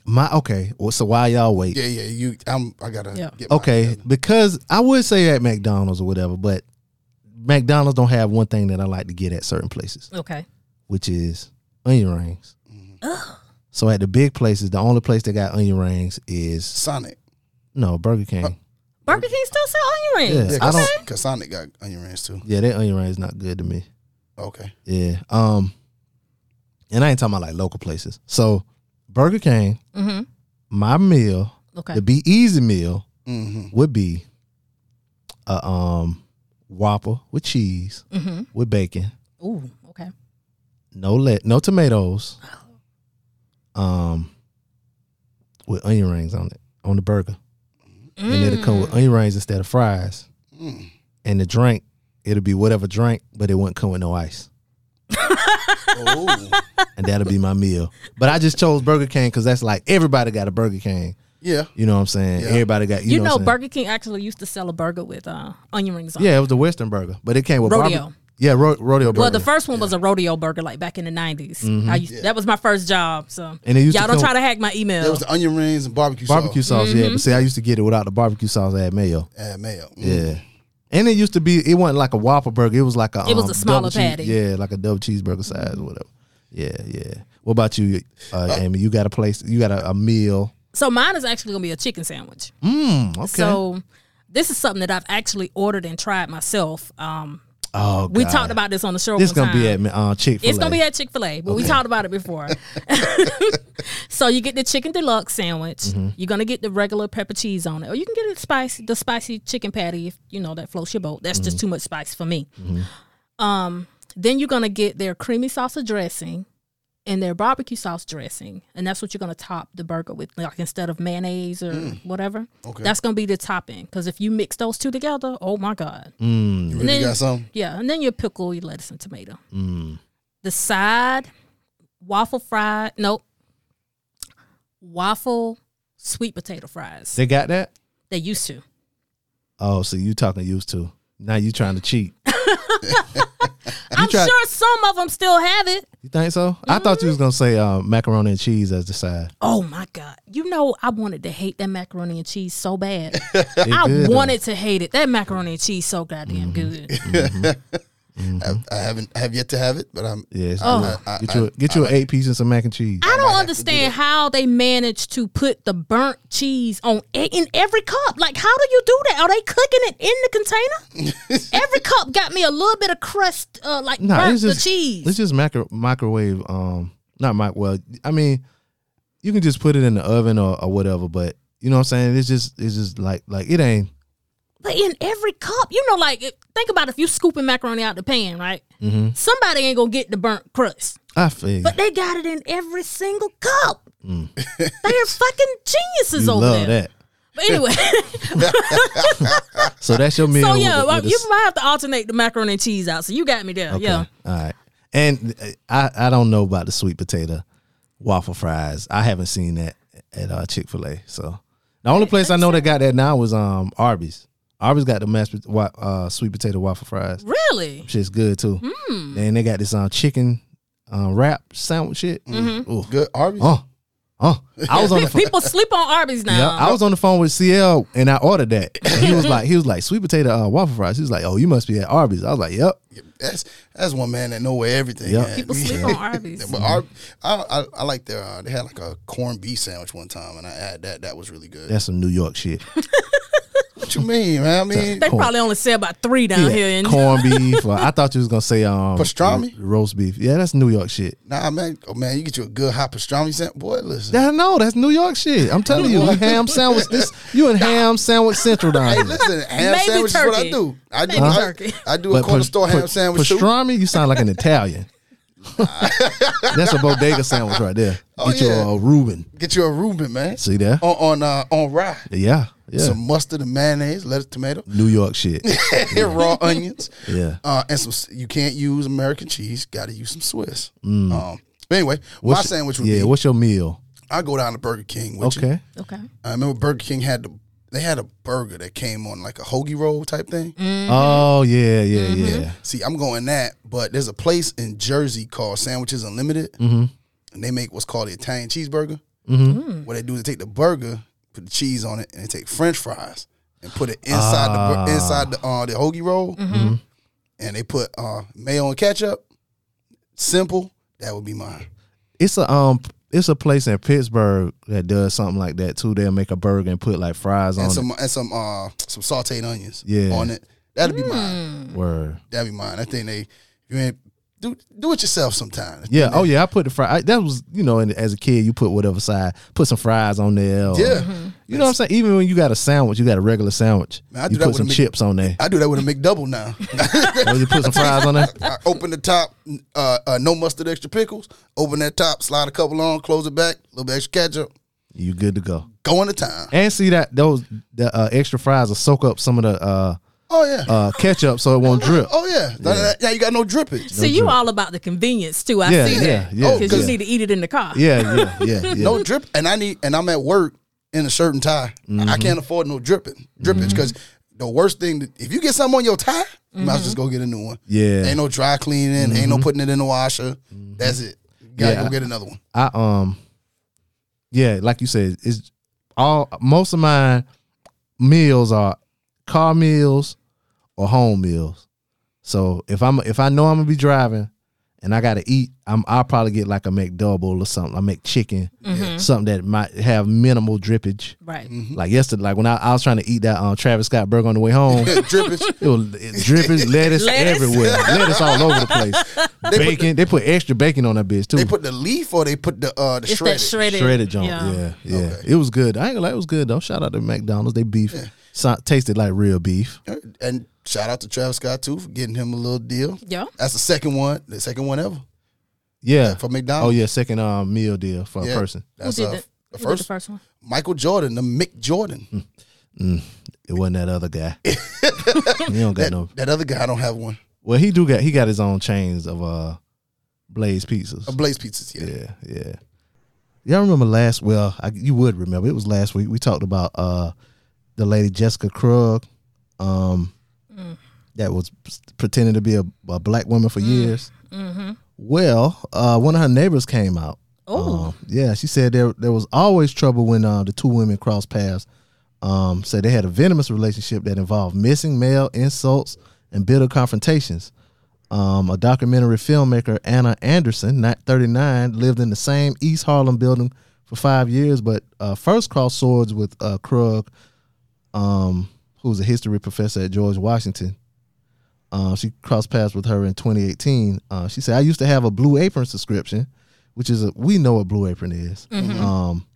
My okay. Well, so while y'all wait, Yeah, yeah. You, I'm. I gotta Yeah. get. okay, because I would say at McDonald's or whatever, but McDonald's don't have one thing that I like to get at certain places. Okay. which is onion rings. So at the big places, the only place that got onion rings is Sonic. no Burger King. Burger King still sell onion rings. Yeah, Yeah, I cause, don't- 'cause Sonic got onion rings too. Yeah, that onion ring is not good to me. Okay. Yeah. Um, and I ain't talking about like local places. So Burger King, Mm-hmm. my meal, Okay. the be easy meal Mm-hmm. would be a um Whopper with cheese Mm-hmm. with bacon, Ooh. Okay. no let no tomatoes, um, with onion rings on it on the burger. and it'll come with onion rings instead of fries. Mm. And the drink, it'll be whatever drink, but it wouldn't come with no ice. Oh. And that'll be my meal. But I just chose Burger King because that's like everybody got a Burger King. Yeah. You know what I'm saying? Yeah. Everybody got you, You, know, know, what Burger King actually used to sell a burger with uh, onion rings on. Yeah, it was the Western burger, but it came with Rodeo. barbe- yeah, ro- rodeo burger. Well, the first one was a rodeo burger, like back in the 90s I used, That was my first job. So Mm-hmm. And it used y'all to don't come- try to hack my email. There was the onion rings and barbecue barbecue sauce. sauce. Yeah, but see, I used to get it without the barbecue sauce. I had mayo. Add mayo. Mm. Yeah. And it used to be, it wasn't like a Whopper burger. It was like a. It was um, a smaller double cheese- patty. Yeah, like a double cheeseburger size or whatever. Yeah, yeah. What about you, uh, Amy? You got a place? You got a, a meal? So mine is actually gonna be a chicken sandwich. Mm, okay. So this is something that I've actually ordered and tried myself. Um, oh, we talked about this on the show. This gonna be at uh, Chick Fil A. It's gonna be at Chick Fil A, but we talked about it before. so you get the chicken deluxe sandwich. Mm-hmm. You're gonna get the regular pepper cheese on it, or you can get it spicy, the spicy chicken patty if you know that floats your boat. That's Mm-hmm. just too much spice for me. Um, then you're gonna get their creamy salsa dressing and their barbecue sauce dressing, and that's what you're gonna top the burger with, like instead of mayonnaise or whatever. Okay. That's gonna be the topping. Because if you mix those two together, oh my god. Mm, You really then- got some? Yeah, and then your pickle, your lettuce, and tomato. mm. The side, waffle fried. Nope. Waffle sweet potato fries. They got that? They used to. Oh, so you talking used to? Now you trying to cheat. I'm tried- sure some of them still have it. You think so? I thought you was mm-hmm. gonna say uh, macaroni and cheese as the side. Oh my god! You know I wanted to hate that macaroni and cheese so bad. It I good, though. wanted to hate it. That macaroni and cheese so goddamn mm-hmm. Mm-hmm. Mm-hmm. I, I haven't have yet to have it, but I'm. Yeah, Oh. good. I- get you a, get you an eight piece and some mac and cheese. I don't understand how they managed to put the burnt cheese on in every cup. Like, how do you do that? Are they cooking it in the container? every cup got me a little bit of crust, uh, like Nah, burnt it's just the cheese. It's just micro, microwave. Um, not mic. Well, I mean, you can just put it in the oven or, or whatever. But you know what I'm saying? It's just it's just like like it ain't. But in every cup, you know, like think about if you scooping macaroni out the pan, right? Mm-hmm. Somebody ain't gonna get the burnt crust, I feel. but they got it in every single cup. they are fucking geniuses Mm. you over love there. that. But anyway, So that's your meal. so yeah, well, with you s- might have to alternate the macaroni and cheese out. So you got me there. Okay. Yeah. All right. And uh, I, I don't know about the sweet potato waffle fries. I haven't seen that at uh, Chick Fil A. So the only place I know that got that now was um Arby's. Arby's got the mashed uh, sweet potato waffle fries. Really? Shit's good too. Hmm. And they got this um chicken um, wrap sandwich shit. Mm-hmm. Ooh. Good Arby's. Oh, oh! I was on the phone. People sleep on Arby's now. Yeah, I was on the phone with CL and I ordered that. And he was like, he was like sweet potato uh, waffle fries. He was like, oh, you must be at Arby's. I was like, yep. That's that's one man that know where everything. Yeah. at. People sleep on Arby's. But Ar- I, I I like their uh, they had like a corned beef sandwich one time and I had that that was really good. That's some New York shit. What you mean, man? I mean, They probably only sell about three down here. In corned beef. Or I thought you was gonna say um Pastrami? roast beef. Yeah, that's New York shit. nah, man. Oh man, you get you a good hot pastrami sandwich, boy. Listen, That no, that's New York shit. I'm telling you, you ham sandwich. This you in ham sandwich central down Hey, here. listen, ham Maybe sandwich is what I do. I do. Maybe I, turkey. I do a corner pa- store pa- ham sandwich too. Pastrami, you sound like an Italian. that's a bodega sandwich right there. Oh, Get you yeah. a Reuben. Get you a Reuben, man. See there? On on uh, on rye. Yeah, yeah. Some mustard and mayonnaise, lettuce, tomato, New York shit. raw onions. Yeah. Uh, and some. You can't use American cheese. Got to use some Swiss. Um. But anyway, my What's- sandwich would yeah. be. What's your meal? I go down to Burger King. With you. Okay. okay. I remember Burger King had the. They had a burger that came on like a hoagie roll type thing. Mm. Oh yeah, yeah, Mm-hmm. yeah. See, I'm going that, but there's a place in Jersey called Sandwiches Unlimited, Mm-hmm. and they make what's called the Italian cheeseburger. Mm. What they do is they take the burger, put the cheese on it, and they take French fries and put it inside the Ah. inside the uh, the hoagie roll, Mm-hmm. and they put uh, mayo and ketchup. Simple. That would be mine. It's a um, it's a place in Pittsburgh that does something like that too. They'll make a burger and put like fries on And some and some uh some sauteed onions Yeah. on it. That'd be Mm. mine. Word. That'd be mine. I think they if you ain't do do it yourself sometimes. Yeah. Oh yeah. I put the fry. I, that was you know, and as a kid, you put whatever side, put some fries on there. or- Yeah. You know what I'm saying? Even when you got a sandwich, you got a regular sandwich. Man, I do you that put with some Mc- chips on there. I do that with a McDouble now. or you put some fries on there. I open the top, uh, uh, no mustard, extra pickles. Open that top, slide a couple on, close it back, a little bit extra ketchup. You good to go. Go into town. And see that those the uh, extra fries will soak up some of the uh, Oh yeah. uh, ketchup so it won't drip. oh yeah. Now, now you got no drippage. So you all about the convenience too. I Yeah, see yeah, that. yeah, Because you need to eat it in the car. Yeah, yeah, yeah, yeah. No drip, and I need, and I'm at work in a shirt and tie. Mm-hmm. I can't afford no dripping, drippage because the worst thing that, if you get something on your tie, you might as well just go get a new one. Yeah. Mm-hmm. Ain't no dry cleaning. Ain't no putting it in the washer. That's it. You gotta Yeah. go get another one. I um yeah, like you said, it's all most of my meals are car meals or home meals. So if I'm if I know I'm gonna be driving and I gotta eat, I'm I'll probably get like a McDouble or something. I make chicken, something that might have minimal drippage. Right. Like yesterday, like when I, I was trying to eat that um, Travis Scott burger on the way home, drippage. it was it, dripping lettuce, Lettuce. everywhere, lettuce all over the place. Bacon, they put extra bacon on that bitch too. They put the leaf or they put the uh the It's shredded. that shredded. shredded junk. Yeah, yeah. Okay. It was good. I ain't gonna lie, it was good though. Shout out to McDonald's. They beef so, tasted like real beef. And shout out to Travis Scott too for getting him a little deal. Yeah. That's the second one, the second one ever Yeah. for McDonald's. Oh yeah, second um meal deal for Yeah. a person. Who That's did uh, the, the first the first one? Michael Jordan, the McJordan. It wasn't that other guy. he don't got That, no. that other guy don't have one. Well, he do got he got his own chains of uh Blaze pizzas. A Blaze Pizzas, yeah. Yeah, yeah. Y'all remember last? Well, I, you would remember. It was last week. We talked about uh the lady Jessica Krug. Um, that was pretending to be a, a black woman Mm. for years. Mm-hmm. Well, uh, one of her neighbors came out. Oh. Um, yeah, she said there there was always trouble when uh, the two women crossed paths. Um, said they had a venomous relationship that involved missing mail, insults, and bitter confrontations. Um, a documentary filmmaker, Anna Anderson, not 39, lived in the same East Harlem building for five years, but uh, first crossed swords with uh, Krug, um, who was a history professor at George Washington. Uh, she crossed paths with her in 2018. Uh, she said, "I used to have a Blue Apron subscription, which is a we know what Blue Apron is." Um,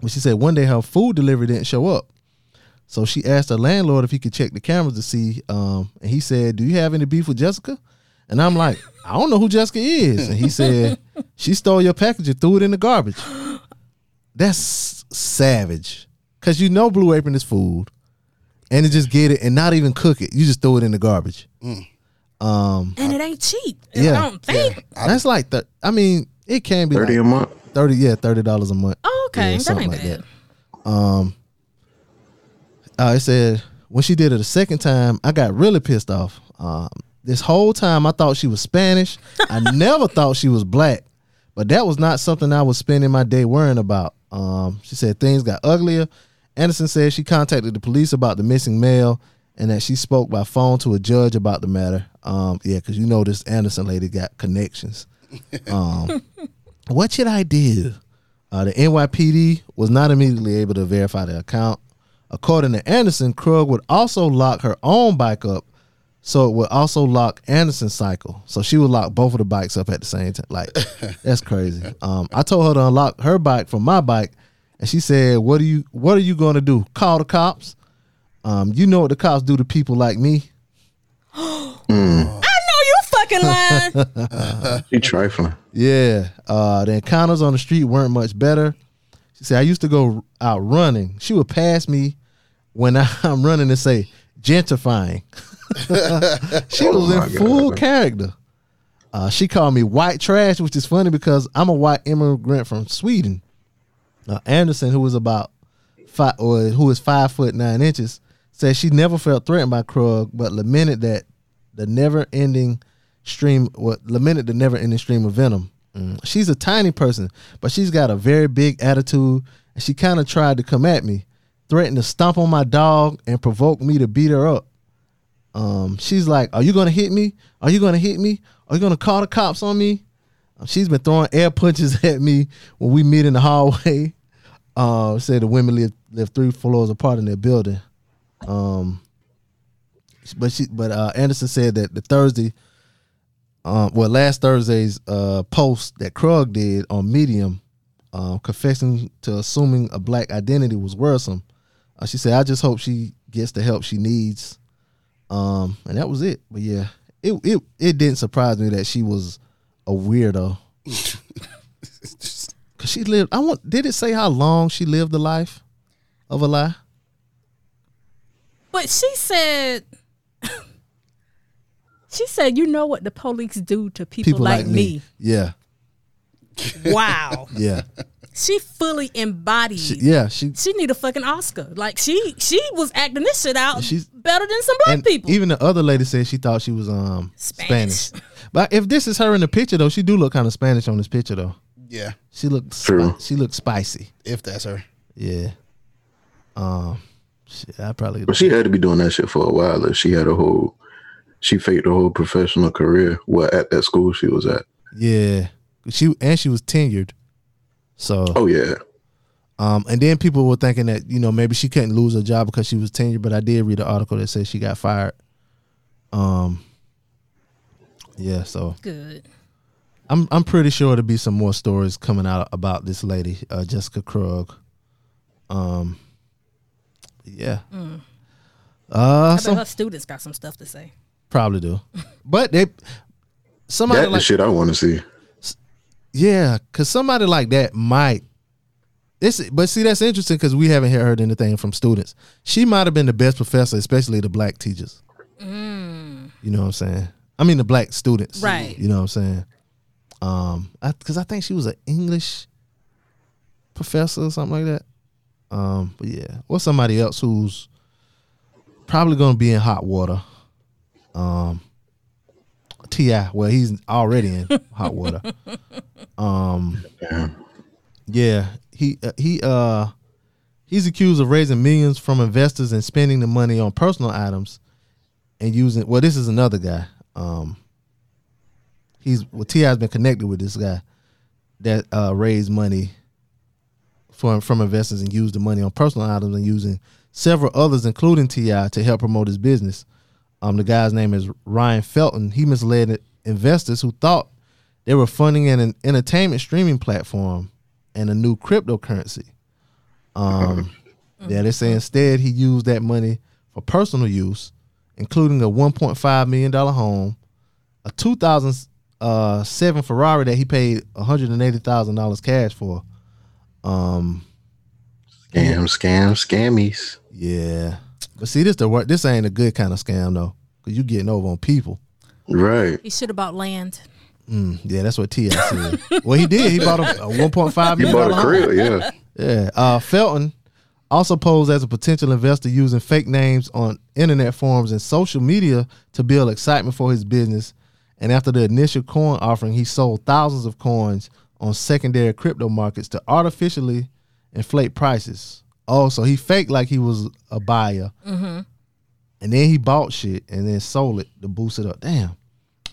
but she said one day her food delivery didn't show up, so she asked her landlord if he could check the cameras to see. Um, and he said, "Do you have any beef with Jessica?" And I'm like, "I don't know who Jessica is." And he said, "She stole your package and threw it in the garbage." That's savage, cause you know Blue Apron is food, and to just get it and not even cook it, you just throw it in the garbage. Um, And it ain't cheap. Yeah. I don't think. that's like the. I mean, it can be Thirty like a month. thirty. Yeah, thirty dollars a month. Oh, okay. Yeah, that something ain't like bad. that. Um, uh, it said when she did it a second time, I got really pissed off. Um, this whole time I thought she was Spanish. I never thought she was black, but that was not something I was spending my day worrying about. Um, she said things got uglier. Anderson said she contacted the police about the missing mail and that she spoke by phone to a judge about the matter. Um, yeah, because you know this Anderson lady got connections. Um, what should I do? Uh, the NYPD was not immediately able to verify the account. According to Anderson, Krug would also lock her own bike up, so it would also lock Anderson's cycle. So she would lock both of the bikes up at the same time. Like that's crazy. Um, I told her to unlock her bike from my bike, and she said, "What are you? What are you going to do? Call the cops? Um, you know what the cops do to people like me? I know you fucking lying. She trifling. Yeah. Uh, the encounters on the street weren't much better. She said, I used to go out running. She would pass me when I'm running and say, gentrifying. she was Oh my in full character. Uh, she called me white trash, which is funny because I'm a white immigrant from Sweden. Uh, Anderson, who was about five or who is five foot nine inches, said she never felt threatened by Krug, but lamented that the never ending stream what lamented the never ending stream of venom. Mm. She's a tiny person, but she's got a very big attitude, and she kind of tried to come at me, threatened to stomp on my dog and provoke me to beat her up. Um, she's like, "Are you gonna hit me? Are you gonna hit me? Are you gonna call the cops on me?" Uh, She's been throwing air punches at me when we meet in the hallway. Uh, said the women live live three floors apart in their building. Um, but she, but uh, Anderson said that the Thursday, um, well, last Thursday's uh post that Krug did on Medium, um, confessing to assuming a black identity was worrisome. Uh, she said, "I just hope she gets the help she needs." Um, and that was it. But yeah, it it it didn't surprise me that she was a weirdo. Cause she lived. I want. Did it say how long she lived the life of a lie? But she said, she said, you know what the police do to people, like, me. Yeah, Wow. yeah, she fully embodied. she, yeah. She She need a fucking Oscar. Like she she was acting this shit out She's- better than some black people. even the other lady said she thought she was um Spanish. Spanish. But if this is her in the picture though, she do look kind of Spanish on this picture though. Yeah, She looks True. she looks spicy. if that's her. Yeah. Um. Shit, I probably. But she had to be doing that shit for a while. If she had a whole, she faked a whole professional career. Well, at that school she was at. Yeah. She and she was tenured. So. Oh yeah, Um, and then people were thinking that you know maybe she couldn't lose her job because she was tenured, but I did read an article that said she got fired. Um, yeah, so Good. I'm I'm pretty sure there'll be some more stories coming out about this lady, uh, Jessica Krug. Um, yeah, uh, Mm. I bet some her students got some stuff to say. probably do, but they somebody that's the like shit I want to see. Yeah, because somebody like that might. It's but see that's interesting because we haven't heard anything from students. She might have been the best professor, especially the black teachers. You know what I'm saying? I mean the black students, Right. You know what I'm saying? Um, because I, think she was an English professor or something like that. Um, but yeah, or somebody else who's probably going to be in hot water. Um, Ti, well, he's already in hot water. Um, yeah, he uh, he uh he's accused of raising millions from investors and spending the money on personal items and using. Well, this is another guy. Um, he's well, Ti has been connected with this guy that uh raised money from from investors and used the money on personal items and using several others, including Ti, to help promote his business. Um, the guy's name is Ryan Felton. He misled investors who thought they were funding an entertainment streaming platform and a new cryptocurrency. Um, yeah, they say instead he used that money for personal use, including a 1.5 million dollar home, a 2007 Ferrari that he paid 180 thousand dollars cash for. Um, Scam, scam, scammies. yeah, but see, this the wor- this ain't a good kind of scam though, cause you getting over on people. Right. He should have bought land. Mm, yeah, that's what Ti said. well, he did. He bought a, a 1.5 You million bought a home. crib, yeah. Yeah. Uh, Felton also posed as a potential investor using fake names on internet forums and social media to build excitement for his business. And after the initial coin offering, he sold thousands of coins on secondary crypto markets to artificially inflate prices. Oh, so he faked like he was a buyer. And then he bought shit and then sold it to boost it up. Damn.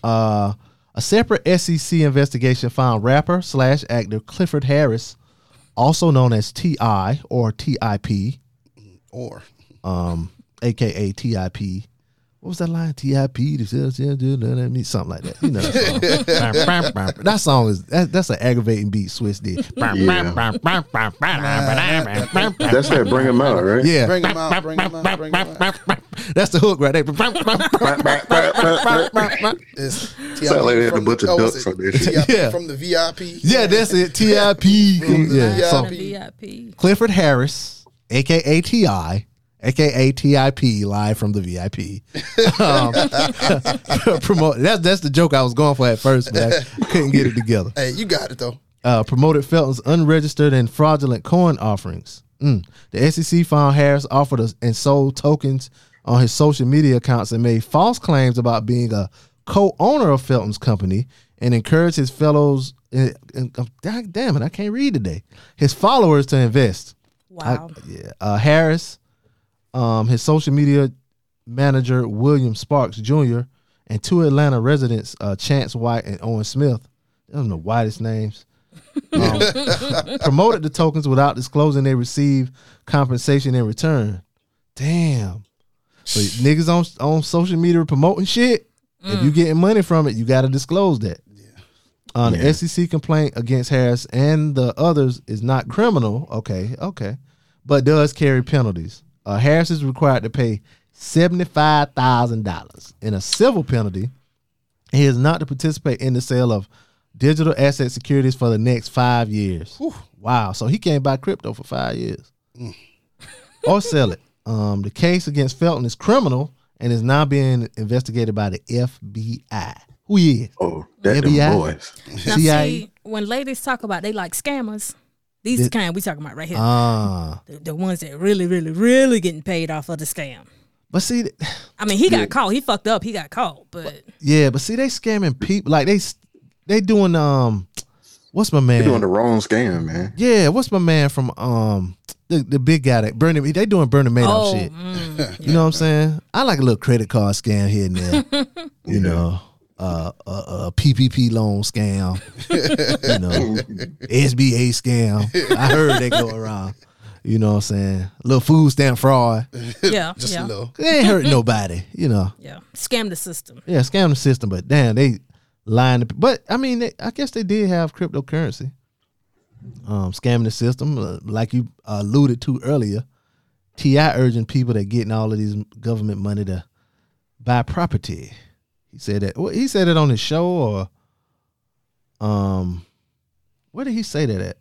Uh, a separate SEC investigation found rapper slash actor Clifford Harris, also known as T.I. or T.I.P., Or um, aka T.I.P. What was that line? T.I.P. This is- yeah, do that mean something like that. You know that song. that song is that, that's an aggravating beat. Swizz did. That's that bring him out, right? Yeah, bring him out, bring him out, bring him out. that's the hook right there. It's Sound like they had a from bunch of oh, ducks it on their Yeah. from the VIP. yeah, that's it. T.I.P. Yeah, Yeah. so VIP. Clifford Harris, aka Ti, aka TIP, live from the VIP. Um, promote that's that's the joke I was going for at first, but I couldn't get it together. Hey, you got it though. Uh, promoted Felton's unregistered and fraudulent coin offerings. Mm. The SEC found Harris offered us and sold tokens on his social media accounts and made false claims about being a co-owner of Felton's company and encouraged his fellows. Uh, uh, God damn it, I can't read today. His followers to invest. I- Wow. yeah. Uh, Harris, um, his social media manager William Sparks Jr. and two Atlanta residents, uh, Chance White and Owen Smith. Those are the whitest names. Um, promoted the tokens without disclosing they received compensation in return. Damn. So niggas on on social media promoting shit. If you getting money from it, you got to disclose that. Uh, the. SEC complaint against Harris and the others is not criminal. Okay, okay, but does carry penalties. Uh, Harris is required to pay seventy five thousand dollars in a civil penalty. He is not to participate in the sale of digital asset securities for the next five years. Wow! So he can't buy crypto for five years or sell it. Um, the case against Felton is criminal and is now being investigated by the FBI. Who he is? Oh, that them FBI? boys. Now, CIA. see, when ladies talk about they like scammers, these This- kind we talking about right here, Ah, the, the ones that really, really, really getting paid off of the scam. but see, I mean, he got caught. He fucked up. He got caught. But yeah, but see, they scamming people. Like they, s- they doing um, what's my man? You're doing the wrong scam, man. yeah, what's my man from um, the the big guy that Bernie? They doing Bernie Madoff oh, shit. mm, You know what I'm saying? I like a little credit card scam here and there. you know, uh, a, a PPP loan scam. you know, SBA scam. I heard they go around. You know what I'm saying? A little food stamp fraud. yeah, Just yeah, a little. It ain't hurt nobody. You know. yeah. Scam the system. Yeah, scam the system, but damn, they lying. To, but I mean, they, I guess they did have cryptocurrency. Um, scamming the system, uh, like you alluded to earlier. Ti urging people that getting all of these government money to buy property. He said that. Well, he said it on his show, or um, where did he say that at?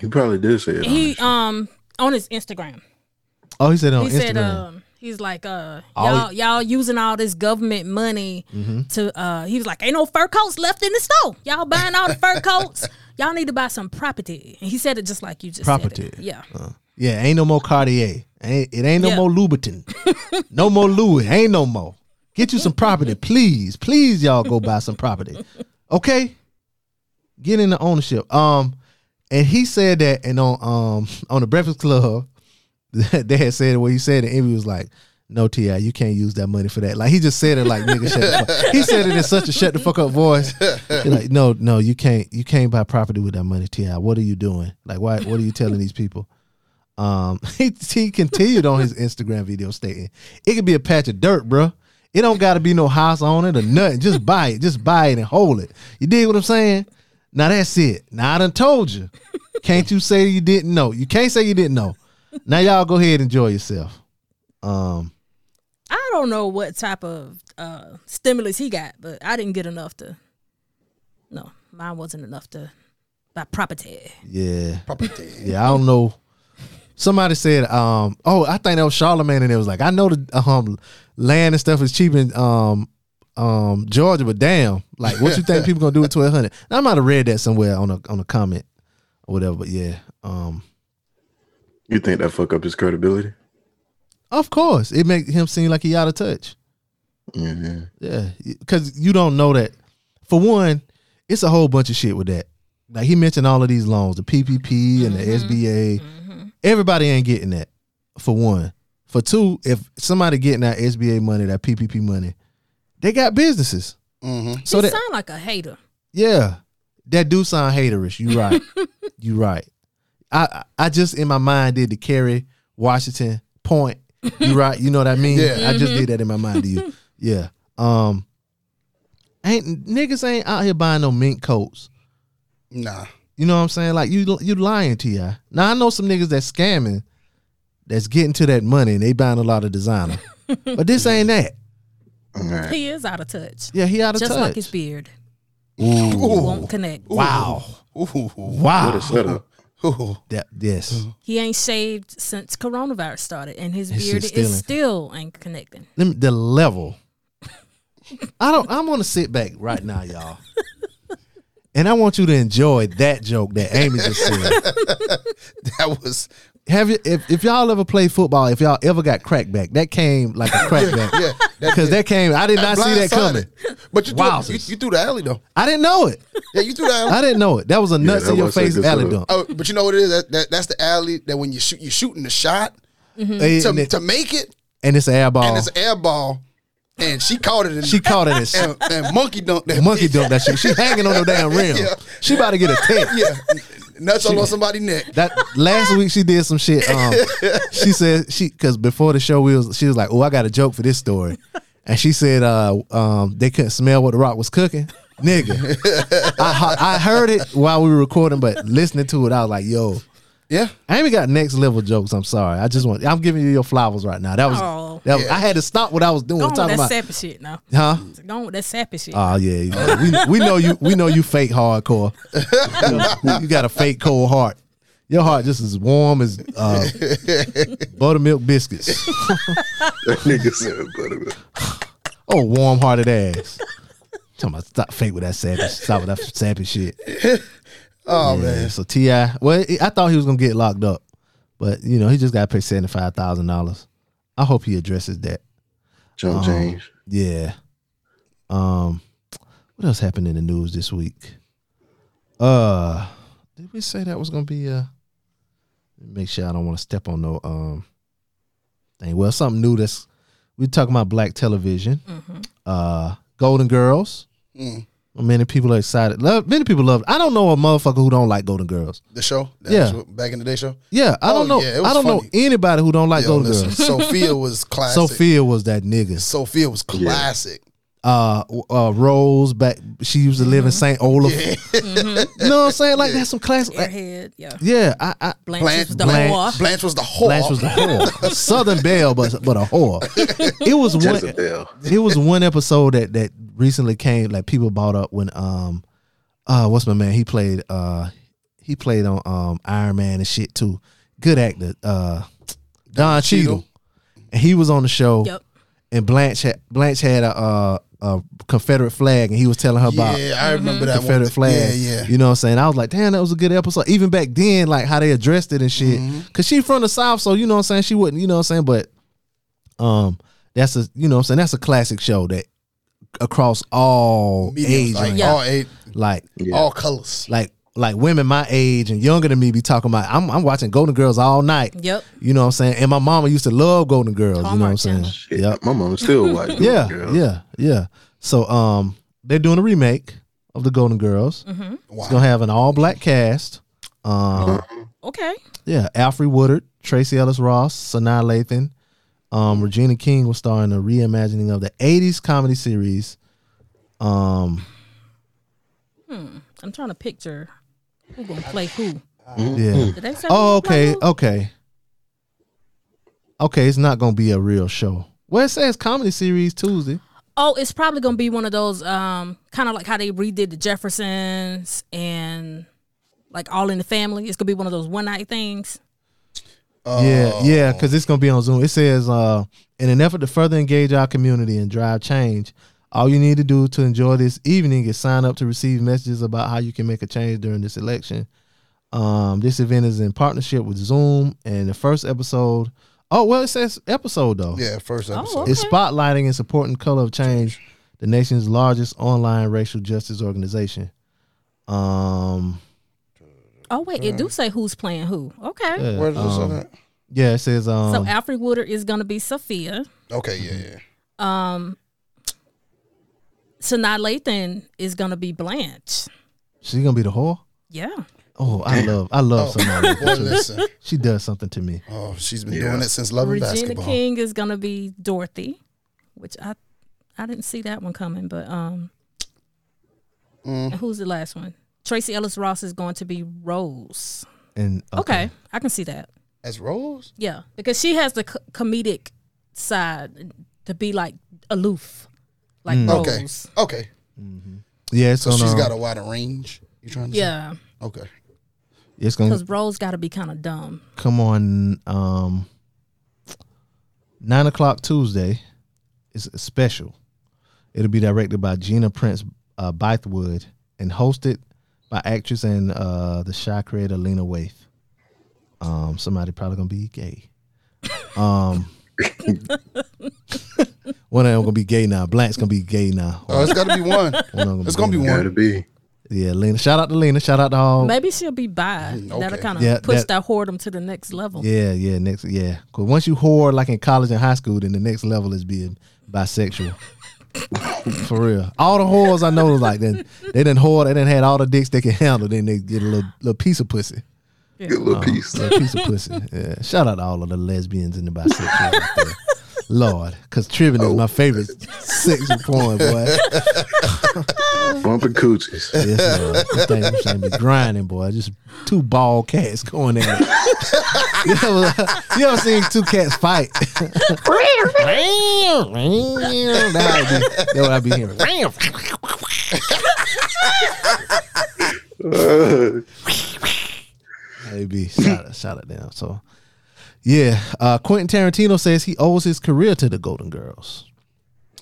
You probably did say it. He the um on his Instagram. Oh, he said it on he Instagram. said um he's like uh y'all y'all using all this government money Mm-hmm. to uh he was like ain't no fur coats left in the store y'all buying all the fur coats y'all need to buy some property and he said it just like you just said Property. it. yeah yeah, ain't no more Cartier. Ain't, it ain't no Yeah. more Louboutin. no more Louis. Ain't no more. Get you some property, please. Please, y'all go buy some property. Okay? Get into ownership. Um, and he said that, and on um on the Breakfast Club, they had said what he said and he was like, "No, Ti, you can't use that money for that." Like he just said it like nigga, shut the fuck. He said it in such a shut the fuck up voice. Like, no, no, you can't, you can't buy property with that money, Ti. What are you doing? Like, why? What are you telling these people? Um, he, he continued on his Instagram video stating, "It could be a patch of dirt, bruh. It don't got to be no house on it or nothing. Just buy it. Just buy it and hold it. You dig what I'm saying? Now that's it. Now I done told you. Can't you say you didn't know? You can't say you didn't know. Now y'all go ahead and enjoy yourself. Um, I don't know what type of uh, stimulus he got, but I didn't get enough to. No, mine wasn't enough to buy property. yeah, Property. yeah. I don't know. Somebody said, um, oh, I think that was Charlemagne, and it was like, I know the um land and stuff is cheap in um um Georgia, but damn, like, what you think people gonna do with twelve hundred? I might have read that somewhere on a on a comment or whatever, but yeah, um, You think that fuck up his credibility? of course, it make him seem like he out of touch. hmm Yeah, because you don't know that. For one, it's a whole bunch of shit with that. Like he mentioned all of these loans, the PPP and the SBA. Everybody ain't getting that. For one, for two, if somebody getting that SBA money, that PPP money, they got businesses. Mm-hmm. So he that sound like a hater. yeah, that do sound haterish. You right. you right. I I just in my mind did the Kerry Washington point. You right. You know what I mean? Yeah. I just did that in my mind to you. Yeah. Um. Ain't niggas ain't out here buying no mink coats. Nah. You know what I'm saying? Like you you lying to ya. Now I know some niggas that scamming, that's getting to that money and they buying a lot of designer. but this ain't that. All right. He is out of touch. Yeah, he out of Just touch. Just like his beard. Won't connect. wow. Ooh. Wow. What a setup. Ooh. That, yes. He ain't shaved since coronavirus started, and his His beard still is still ain't connecting. Let me- the level. I don't. I'm gonna sit back right now, y'all, and I want you to enjoy that joke that Amy just said. That was Have you? If, if y'all ever played football, if y'all ever got crackback, that came like a crackback. yeah. That, Because that came. I did not see that coming. But you threw, you, you threw the alley though. I didn't know it. Yeah, you threw the alley. I didn't know it. That was a nuts that in your face alley setup. dunk. Oh, but you know what it is? That, that that's the alley that when you shoot, you're shooting the shot mm-hmm. And, to, it- to make it, and it's an air ball. and it's an air ball, and she caught it. And, she caught it and, and, and monkey dunked that. monkey bitch. dunked that shit. She hanging on the damn rim. Yeah. She about to get a tech. Yeah, nuts all on somebody's neck. That last week she did some shit. Um, she said she because before the show we was she was like, oh, I got a joke for this story, and she said uh um they couldn't smell what the rock was cooking. Nigga, I I heard it while we were recording, but listening to it, I was like, yo. Yeah, I ain't even got next level jokes. I'm sorry. I just want. I'm giving you your flowers right now. That was. Oh. that was I had to stop what I was doing. Go on with talking that about, sappy shit now. huh? Go on with that sappy shit. Oh yeah, yeah. we we know you. We know you fake hardcore. you got a fake cold heart. Your heart just as warm as uh, buttermilk biscuits. That nigga said buttermilk. Oh, warm hearted ass. Talking about stop fake with that savage. Stop with that sappy shit. Oh Yeah, man, So Ti, well, I thought he was gonna get locked up, but you know he just got to pay seventy five thousand dollars. I hope he addresses that. Jump Um, change. Yeah. Um, what else happened in the news this week? Uh, did we say that was gonna be uh? Make sure I don't want to step on no um thing. Well, something new that's we talking about black television. Uh, Golden Girls. Mm. Many people are excited. Love, many people love. It. I don't know a motherfucker who don't like Golden Girls. the show. That Yeah. was back in the day show. Yeah, I Oh, don't know. yeah, I don't know anybody who don't like Yo, Golden listen, Girls. Sophia was classic. Sophia was that nigga. Sophia was classic. Uh, uh Rose back she used to live in St. Olaf. You know what I'm saying? Like that's some classic. like, Airhead, yeah. yeah, I, I Blanche, Blanche- was the Blanche- whore. Blanche was the whore. Blanche was the whore. Southern Belle, but but a whore. It was one. Jezebel. It was one episode that that recently came like people bought up when um uh what's my man? He played uh he played on um Iron Man and shit too. Good actor. Uh Don Cheadle. Cheadle. And he was on the show. Yep. And Blanche had Blanche had a uh a Confederate flag and he was telling her about yeah, I remember that Confederate one. flag. Yeah, yeah. You know what I'm saying? I was like, damn, that was a good episode. Even back then, like how they addressed it and shit. Mm-hmm. Cause she from the South, so you know what I'm saying? She wouldn't, you know what I'm saying? But um that's a you know what I'm saying that's a classic show that across all Mediums, age like range. all eight, like all colors. like like women my age and younger than me be talking about I'm I'm watching Golden Girls all night. Yep. You know what I'm saying? And my mama used to love Golden Girls, you know what I'm saying? Channel. Shit, Yep. My mom still watch. Golden Yeah, Girls. yeah, yeah. So um they're doing a remake of the Golden Girls. Mm-hmm. It's gonna have an all black cast. Um Okay. yeah, Alfre Woodard, Tracee Ellis Ross, Sanaa Lathan, um, Regina King will star in a reimagining of the '80s comedy series. Um, I'm trying to picture who gonna play who. yeah. Did they say Oh, who gonna play okay, who? okay, okay. It's not gonna be a real show. Well, it says comedy series Tuesday. Oh, it's probably gonna be one of those um kind of like how they redid the Jeffersons and like All in the Family. It's gonna be one of those one night things. Yeah, Oh. yeah, because it's gonna be on Zoom. It says, uh, in an effort to further engage our community and drive change, all you need to do to enjoy this evening is sign up to receive messages about how you can make a change during this election. Um, this event is in partnership with Zoom, and the first episode. Oh well, it says episode though. Yeah, first episode. okay. It's spotlighting and supporting Color of Change, the nation's largest online racial justice organization. Um, Oh wait, it do say who's playing who. Okay. yeah, Where does it um, say that? yeah, it says um, So Alfre Woodard is gonna be Sophia. Okay, yeah, yeah. Um Sanaa Lathan is gonna be Blanche. she's gonna be the whore. Yeah. Oh, I love, I love Oh, somebody. boy. She does something to me. Oh, she's been Yeah. doing it since Love and Regina Basketball. King is gonna be Dorothy, which I I didn't see that one coming, but um Mm. who's the last one? Tracee Ellis Ross is going to be Rose. And Okay, I can see that. As Rose? Yeah, because she has the co- comedic side to be like aloof, like Okay. Rose. Okay. yeah, it's So gonna, she's got a wider range. You trying to Yeah, say? Okay. it's gonna because Rose got to be kind of dumb. come on um nine o'clock Tuesday. It's a special. It'll be directed by Gina Prince uh, Bythewood and hosted by actress and uh, the Chi creator Lena Waithe. Um, somebody probably gonna be gay. Um, one of them gonna be gay now. Blanche's gonna be gay now. Oh, it's got to be one. One of them It's gonna be gay. one. Gotta be. Yeah, Lena. Shout out to Lena. Shout out to all. Maybe she'll be bi. That'll kind of Yeah, push that- that, whoredom to the next level. Yeah, yeah, next, yeah. Cause once you whore like in college and high school, then the next level is being bisexual. For real, all the whores I know like then they didn't whore, they didn't had all the dicks they can handle. Then they get a little little piece of pussy, Good little piece. little piece of pussy. Yeah, shout out to all of the lesbians and the bisexuals. out there. Lord, cause tribbing is my favorite sexual porn, boy. Bumping coochies. Yes, Lord. This thing, this be grinding, boy. Just two bald cats going at it. you, ever, you ever seen two cats fight? That's what I be hearing. Uh, Maybe shout out, shout out down. So, yeah, uh, Quentin Tarantino says he owes his career to the Golden Girls.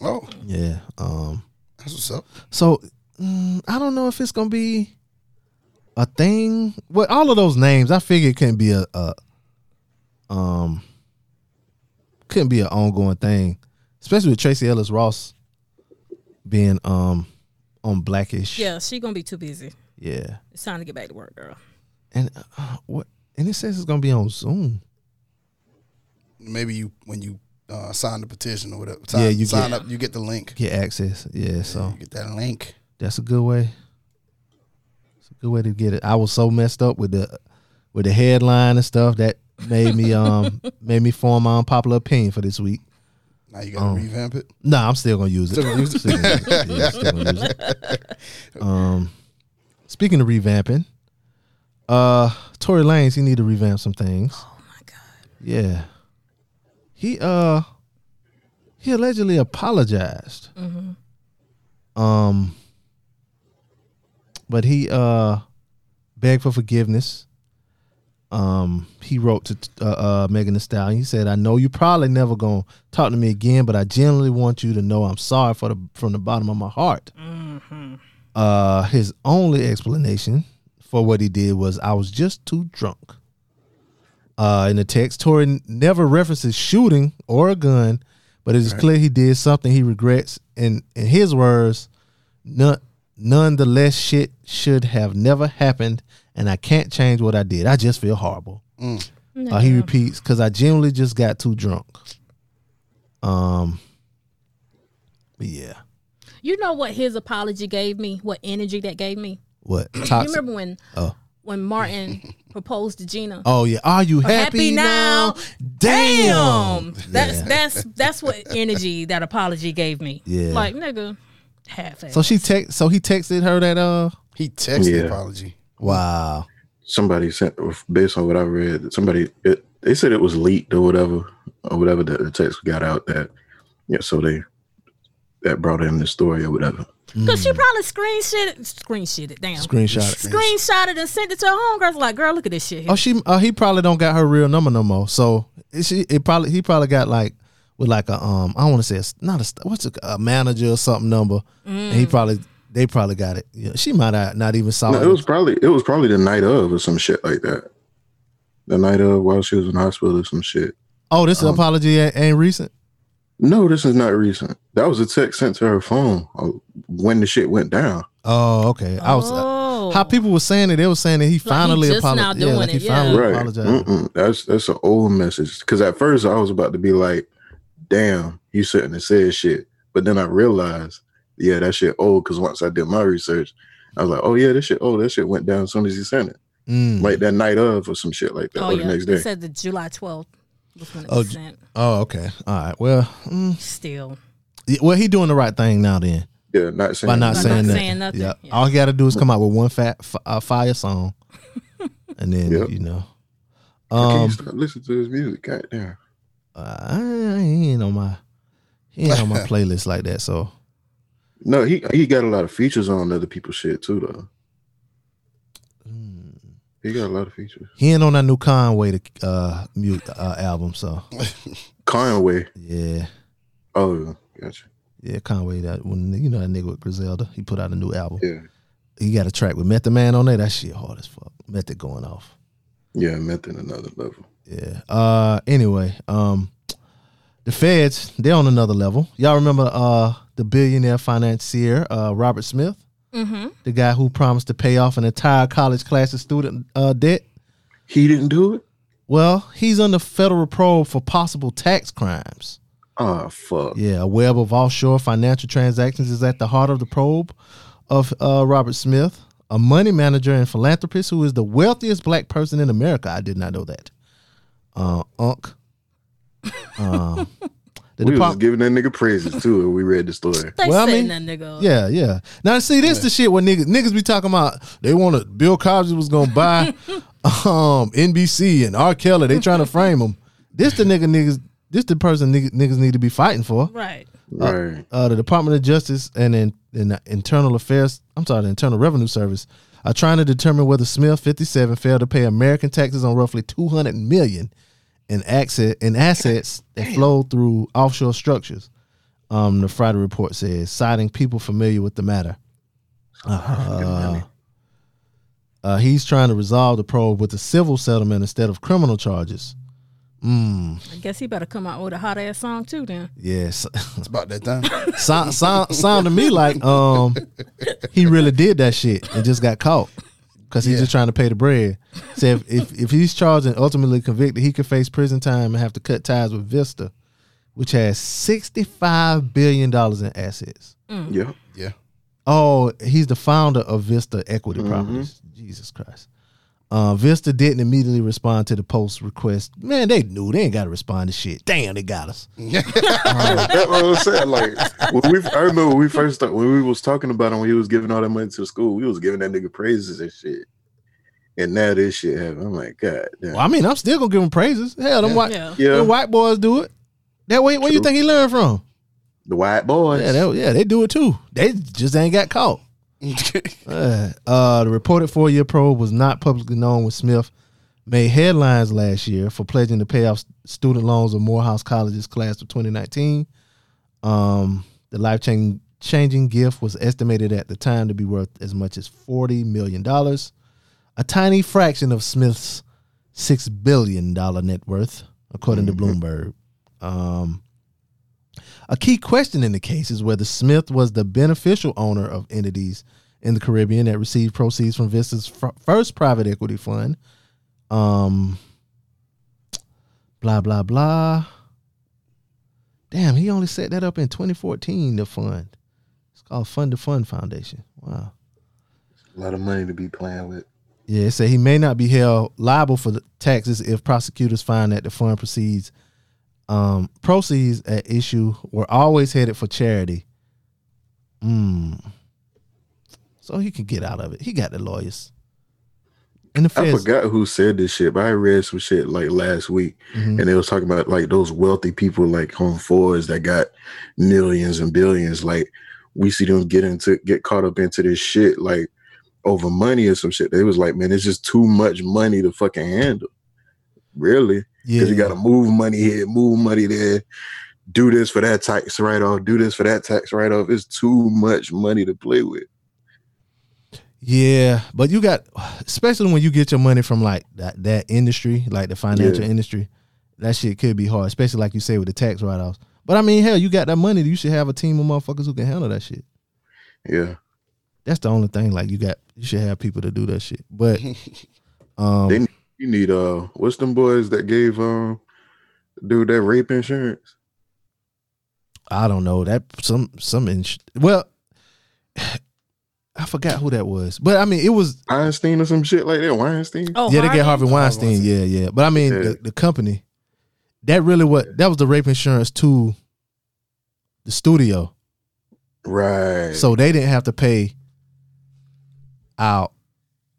Oh, Yeah. Um. that's what's up. So mm, I don't know if it's gonna be a thing. Well, all of those names, I figure it couldn't be a, a um couldn't be an ongoing thing, especially with Tracee Ellis Ross being um on Blackish. Yeah, she gonna be too busy. yeah. It's time to get back to work, girl. And uh, what? And it says it's gonna be on Zoom. Maybe you when you uh, sign the petition or whatever. Sign, Yeah, you sign get- up. You get the link. Get access. Yeah. So You get that link. that's a good way. It's a good way to get it. I was so messed up with the with the headline and stuff that made me um made me form my unpopular opinion for this week. Now you gotta revamp it. No, I'm still gonna use it. Still gonna use it? Still gonna use it. Yeah, still gonna use it. Um, speaking of revamping, uh, Tory Lanez, he need to revamp some things. Oh my god. Yeah, he uh, he allegedly apologized. Um, but he uh begged for forgiveness. Um, he wrote to uh, uh, Megan Thee Stallion. He said, "I know you probably never gonna talk to me again, but I genuinely want you to know I'm sorry for the from the bottom of my heart." Uh, his only explanation for what he did was, "I was just too drunk." Uh, in the text, Tory never references shooting or a gun, but it is clear he did something he regrets. And in his words, none, nonetheless, shit should have never happened, and I can't change what I did. I just feel horrible. Uh, he repeats, because I genuinely just got too drunk. Um, but yeah. You know what his apology gave me? What energy that gave me? What You remember when when Martin proposed to Gina? Oh yeah. Are you happy, Happy now? now? Damn. That's Yeah. that's that's what energy that apology gave me. Yeah. Like nigga, half So she text. So he texted her that. Uh. He texted Yeah. apology. Wow. somebody sent based on what I read. Somebody it, they said it was leaked or whatever or whatever that the text got out that yeah. So they that brought in the story or whatever. Cause she probably screenshot it, screenshot it, damn, Screenshot it. screenshot it and sent it to her homegirls. Like, girl, look at this shit. Here. Oh, she. Uh, he probably don't got her real number no more. So she. It probably. He probably got like with like a um. I don't want to say it's not a what's a, a manager or something number. And he probably. They probably got it. Yeah, she might not not even saw No, it. it was probably it was probably the night of or some shit like that. The night of while she was in hospital or some shit. oh, this um, apology ain't, ain't recent. No, this is not recent. That was a text sent to her phone uh, when the shit went down. Oh, okay. I was. Oh. how people were saying it. They were saying that he he finally just now apologized. Yeah, like he it, yeah. finally Right. apologized. Mm-mm. That's that's an old message. Because at first I was about to be like, "Damn, you shouldn't have said shit," but then I realized, yeah, that shit old. Because once I did my research, I was like, "Oh yeah, this shit old. That shit went down as soon as he sent it, Mm. like that night of or some shit like that, oh or yeah, the next it day." said the July twelfth was when Oh, was Oh, okay. All right. Well, mm, Still, yeah, well, he doing the right thing now. Then yeah, not saying by not By saying not that. saying nothing, Yeah. yeah. All he got to do is come out with one fat f- uh, fire song, and then Yep. you know. Can't Um, stop listening to his music. God damn. uh, he ain't on my he ain't on my playlist like that. So No, he he got a lot of features on other people's shit too, though. He got a lot of features. he ain't on that new Conway the uh, mu- uh album. So Conway. yeah, Oh, gotcha. yeah, Conway. That when you know that nigga with Griselda, he put out a new album. Yeah, He got a track with Method Man on there. That shit hard as fuck. Method going off. yeah, method another level. Yeah. Uh anyway, um the feds, they're on another level. Y'all remember uh the billionaire financier, uh Robert Smith? Mm-hmm. The guy who promised to pay off an entire college class of student uh debt? He didn't do it. Well, he's under federal probe for possible tax crimes. Oh fuck. Yeah, a web of offshore financial transactions is at the heart of the probe of uh, Robert Smith, a money manager and philanthropist who is the wealthiest black person in America. I did not know that. Uh, Unc. Um, the we was giving that nigga praises too. when we read the story. They Well, I mean, that nigga yeah, yeah. Now see, this the shit where niggas niggas be talking about. They want to. Bill Cosby was gonna buy um NBC and R. Kelly. They trying to frame him. This the nigga niggas. This the person niggas, niggas need to be fighting for. Right. Right. uh, the Department of Justice and in, in the Internal Affairs, I'm sorry, the Internal Revenue Service are trying to determine whether Smith 57 failed to pay American taxes on roughly 200 million in asset in assets that flow through offshore structures. Um, the Friday report says, citing people familiar with the matter. Uh, uh, he's trying to resolve the probe with a civil settlement instead of criminal charges. Mm, I guess he better come out with a hot ass song too. Then yes. It's about that time. sound, sound, sound to me like um he really did that shit and just got caught because he's Yeah. just trying to pay the bread. So if, if if he's charged and ultimately convicted, he could face prison time and have to cut ties with Vista, which has sixty five billion dollars in assets. Mm. Yeah. Yeah. Oh, he's the founder of Vista Equity mm-hmm. Properties. Jesus Christ. Uh, Vista didn't immediately respond to the post request. Man, they knew they ain't got to respond to shit. Damn, they got us. That's what I'm saying. Like when we, I remember when we first started, when we was talking about him when he was giving all that money to the school. We was giving that nigga praises and shit. And now this shit happened. I'm like, God damn. Well, I mean, I'm still gonna give him praises. Hell, them white, Yeah. Yeah. them white boys do it. That way, where you think he learned from? the white boys. Yeah, they, yeah, they do it too. They just ain't got caught. Uh, uh, the reported four-year probe was not publicly known when Smith made headlines last year for pledging to pay off student loans of Morehouse College's class of 2019. Um, the life-changing changing gift was estimated at the time to be worth as much as $40 million, a tiny fraction of Smith's $6 billion net worth, according to Bloomberg. Um, A key question in the case is whether Smith was the beneficial owner of entities in the Caribbean that received proceeds from Vista's fir- first private equity fund. Um, blah blah blah. Damn, he only set that up in 2014. The fund. It's called Fund to Fund Foundation. Wow. A lot of money to be playing with. Yeah, it said he may not be held liable for the taxes if prosecutors find that the fund proceeds um, proceeds at issue were always headed for charity. Mm. So he can get out of it. He got the lawyers. And the I forgot who said this shit, but I read some shit like last week, Mhm. and they was talking about like those wealthy people like on Forbes that got millions and billions. Like we see them get into get caught up into this shit like over money or some shit. They was like, man, it's just too much money to fucking handle. Really? yeah, Because you got to move money here, move money there, do this for that tax write off, do this for that tax write off. It's too much money to play with. Yeah, but you got, especially when you get your money from like that that industry, like the financial Yeah. industry, that shit could be hard, especially like you say with the tax write offs. But I mean, hell, you got that money, you should have a team of motherfuckers who can handle that shit. Yeah. That's the only thing. Like you got, you should have people to do that shit. But um, They you need uh what's them boys that gave um dude that rape insurance? I don't know that some some ins- well, I forgot who that was, but I mean it was Einstein or some shit like that. Weinstein? Oh, yeah they get Harvey Harvey Weinstein, Weinstein. yeah yeah. But I mean Yeah. the, the company that really what that was the rape insurance to the studio, Right. so they didn't have to pay out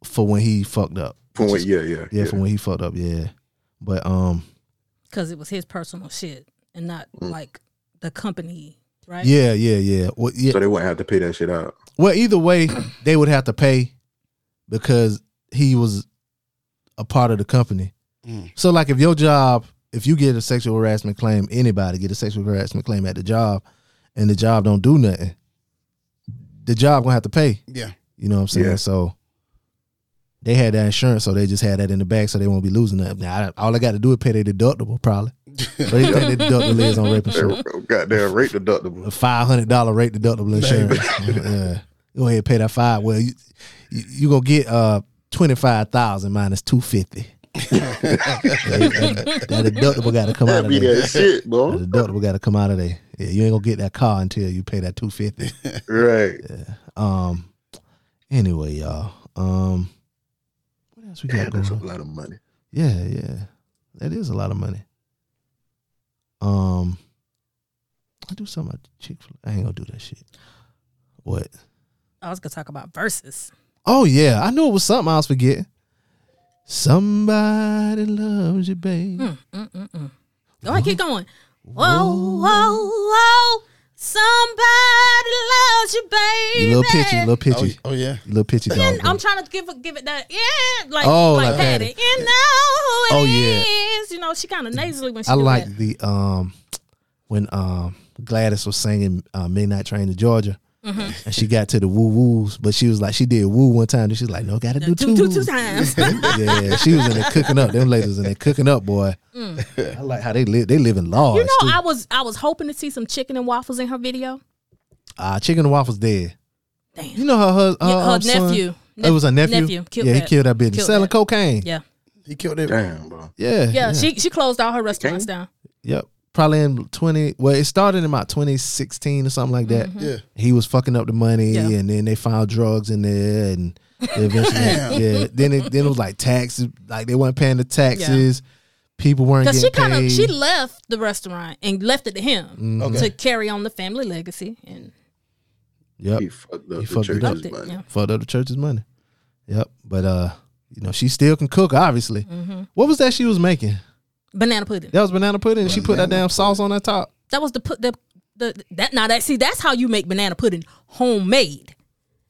for when he fucked up. From what, yeah, yeah, Yeah, yeah. for when he fucked up. Yeah, but um, because it was his personal shit and not like the company, right? yeah, yeah, yeah. Well, yeah. So they wouldn't have to pay that shit out. Well, either way, they would have to pay because he was a part of the company. Mm. So, like, if your job, if you get a sexual harassment claim, anybody get a sexual harassment claim at the job, and the job don't do nothing, the job gonna have to pay. Yeah. You know what I'm saying? Yeah. So they had that insurance, so they just had that in the bag, so they won't be losing that. Now, I- all I got to do is pay their deductible, probably. But they their deductible is on rape insurance. That goddamn rate deductible. A five hundred dollar rate deductible insurance. yeah, go ahead and pay that five. Well, you you, you gonna get uh twenty five thousand minus two fifty. that, that deductible got to come out of be there. that shit, bro. That deductible got to come out of there. Yeah, you ain't gonna get that car until you pay that two fifty. Right. Um. Anyway, y'all. Um. What else we got Yeah, that's a lot of money. Yeah, yeah, that is a lot of money. Um. I do something at Chick Fil. I ain't gonna do that shit. What? I was gonna talk about verses. Oh yeah, I knew it was something I was forgetting. Somebody loves you, babe. Mm, mm, mm, mm. Go ahead, keep going. Whoa, whoa, whoa! Somebody loves you, baby. You little pitchy, a little Oh, pitchy, oh yeah. you little pitchy dog. I'm trying to give it, give it that, yeah, like, Oh, like, like Patti. Patti. You know who it Oh, is. yeah. You know, she kind of nasally when she I do like that. the um when um Gladys was singing uh, Midnight Train to Georgia. Mm-hmm. And she got to the woo woos, but she was like, she did woo one time. And she's like, no, gotta do two, two. two, two woos. times. yeah, she was in there cooking up. Them ladies in there cooking up, boy. I like how they live. They live in large. Mm. you know, too. I was I was hoping to see some chicken and waffles in her video. uh, chicken and waffles dead. Damn. You know her her, her, Yeah, her um, son? nephew. it was her nephew. nephew killed yeah, he killed that bitch Killed selling that. cocaine. Yeah, He killed it. Damn, bro. Yeah, yeah. She she closed all her restaurants down. Yep. Probably in twenty. Well, it started in about twenty sixteen or something like that. Mm-hmm. Yeah. He was fucking up the money, Yeah. and then they found drugs in there, and they eventually, yeah. Then it then it was like taxes, like they weren't paying the taxes. People weren't Because she kind of she left the restaurant and left it to him Mm-hmm. Okay. to carry on the family legacy. And yep. He fucked up He the fucked it church's up. money. yeah. Fucked up the church's money. Yep. But uh, you know, she still can cook. Obviously. Mm-hmm. What was that she was making? Banana pudding. That was banana pudding. and She put that damn sauce on that top. That was the put the the that now that see that's how you make banana pudding homemade.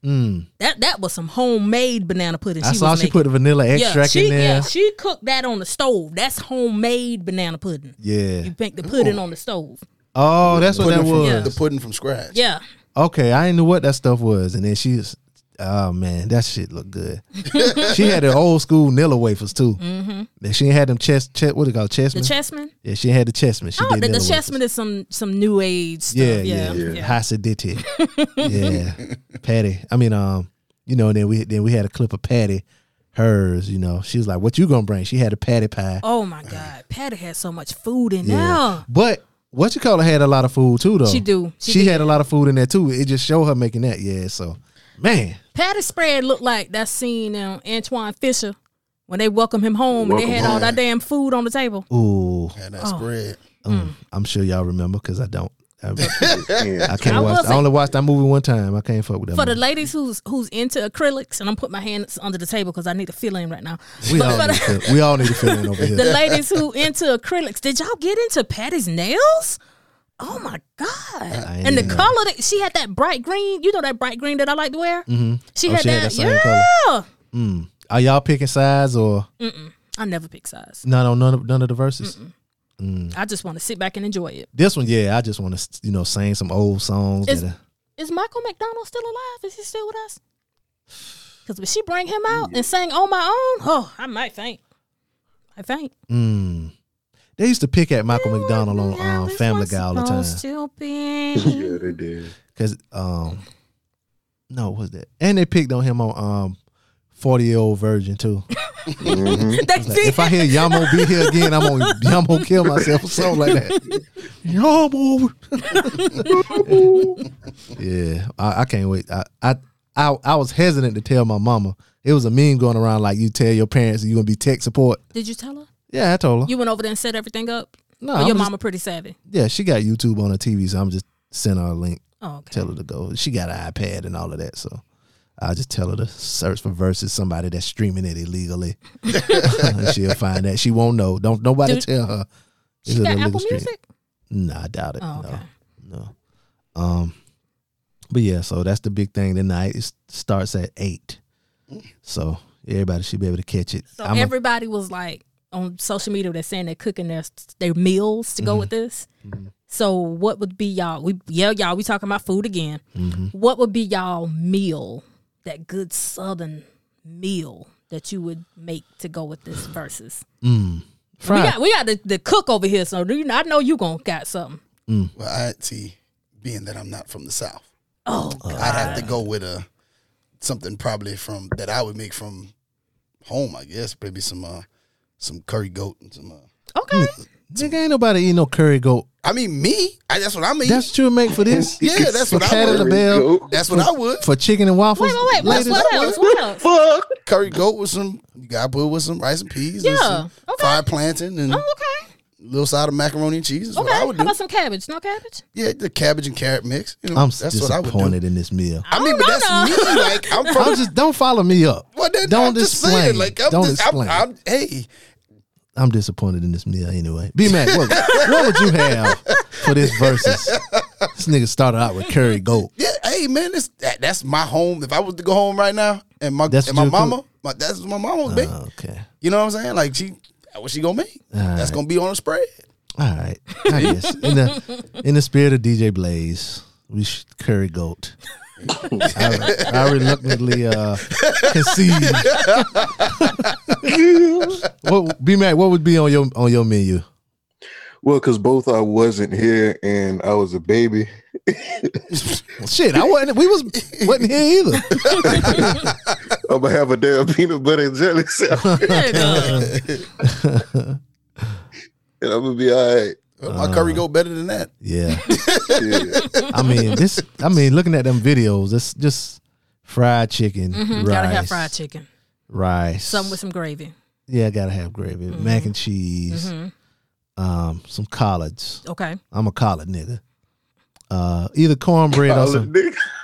Mm. That that was some homemade banana pudding. I she saw was she making. put the vanilla yeah, extract she, in there. Yeah, she cooked that on the stove. That's homemade banana pudding. Yeah. You make the pudding on the stove. Oh, that's what that Pudding from- was. Yeah. The pudding from scratch. Yeah. Okay, I didn't know what that stuff was, and then she's Oh man, that shit looked good. she had the old school Nilla wafers too. Mm-hmm. She had them chest, chest what it called The chessmen. chessman. yeah, she had the chessmen. She Oh, did the, the Nilla chessman is some some new age stuff. Yeah, Yeah, yeah, yeah. Hasidity. yeah, Patti. I mean, um, you know, then we then we had a clip of Patti, hers. You know, she was like, "What you gonna bring?" She had a patty pie. Oh my God, Patti had so much food in yeah, there. but what you call her had a lot of food too, though. She do. She, She had a lot of food in there too. It just showed her making that. Yeah, so man, Patti spread looked like that scene in Antwone Fisher when they welcome him home and they had all that damn food on the table. ooh, Had Oh. that spread. um, I'm sure y'all remember because I don't. I, Yeah. I can't I watch. will I only watched that movie one time. I can't fuck with that. For the ladies who's who's into acrylics, and I'm putting my hands under the table because I need to fill in right now. we But all for need to feel, we all need to feel in over here. the ladies who into acrylics, did y'all get into Patti's nails? Oh my god! I And the know. color that she had that bright green. You know that bright green that I like to wear. Mm-hmm. She Oh, had she had that. that same yeah. color. Mm. Are y'all picking sides or I never pick size. none on none of none of the verses? I just want to sit back and enjoy it. This one, yeah, I just want to you know sing some old songs. Is- that are, Is Michael McDonald still alive? Is he still with us? Because if she bring him out and sang on my own, oh, I might faint. I faint. mm. They used to pick at Michael McDonald on Now um, Family Guy all the time supposed yeah, they did. because um, no, what's that? And they picked on him on um, Forty Year Old Virgin too. They Like, if I hear Yamo be here again, I'm gonna I'm gonna kill myself or something like that. Yamo. yeah, I, I can't wait. I, I I I was hesitant to tell my mama. It was a meme going around like you tell your parents you're gonna be tech support. Did you tell her? Yeah, I told her. You went over there and set everything up? no, Or your just- mama pretty savvy? yeah, she got YouTube on her TV, so I'm just sending her a link. Oh, okay. Tell her to go. She got an iPad and all of that, so I just tell her to search for versus somebody that's streaming it illegally. And She'll find that. She won't know. Don't nobody Dude, tell her. She got Apple stream. Music? Nah, I doubt it. Oh, okay. No, no. Um, but yeah, so that's the big thing tonight. It starts at eight, so everybody should be able to catch it. So I'm a- everybody was like on social media they're saying they're cooking their their meals to go Mm-hmm. with this. So what would be y'all? We yeah y'all we talking about food again. Mm-hmm. What would be y'all meal? That good southern meal that you would make to go with this versus. mm, We got we got the, the cook over here, so do you, I know you gonna got something. Well, I see, being that I'm not from the South, Oh, I'd have to go with a something probably from that I would make from home. I guess maybe some uh some curry goat and some. Uh, okay. Nigga, ain't nobody eat no curry goat. I mean, me. I, that's what I mean. That's what you make for this. yeah, that's for what I Patti would. LaBelle. That's what I would. For chicken and waffles. Wait, wait, wait. What, Ladies, what else? What else? Fuck. Curry goat with some. You got to put with some rice and peas. and Yeah, some okay. fried plantain and Oh, okay. little side of macaroni and cheese. Is Okay. what I How would do. about some cabbage? No cabbage? Yeah, the cabbage and carrot mix. You know, I'm that's what I would do. disappointed in this meal. I mean, Oh, but that's no. me. Like I'm from. I'm just don't follow me up. Well, then, don't I'm just explain. saying, like I'm don't just, explain. I'm, I'm, hey, I'm disappointed in this meal anyway. B Mac, what, what would you have for this versus? This nigga started out with curry goat. yeah, hey, man, this that, that's my home. If I was to go home right now, and my That's and my mama, my, that's what my mama making. Oh, okay. You know what I'm saying? Like she, what she gonna make? that's right. gonna be on a spread. All right. I guess. In the in the spirit of DJ Blaze, we should curry goat. I, I reluctantly uh concede. what B Mac, what would be on your on your menu? Well, because both I wasn't here and I was a baby. Shit, I wasn't we was wasn't here either. I'm gonna have a damn peanut butter and jelly sandwich, and I'm gonna be all right. Well, my curry go better than that. Yeah. Yeah. I mean, this. I mean, looking at them videos, it's just fried chicken, rice, Mm-hmm. Gotta have fried chicken. rice, Something with some gravy. yeah, gotta have gravy, Mm-hmm. mac and cheese, um, some collards. Okay. I'm a collard nigga. Uh, either cornbread or, some,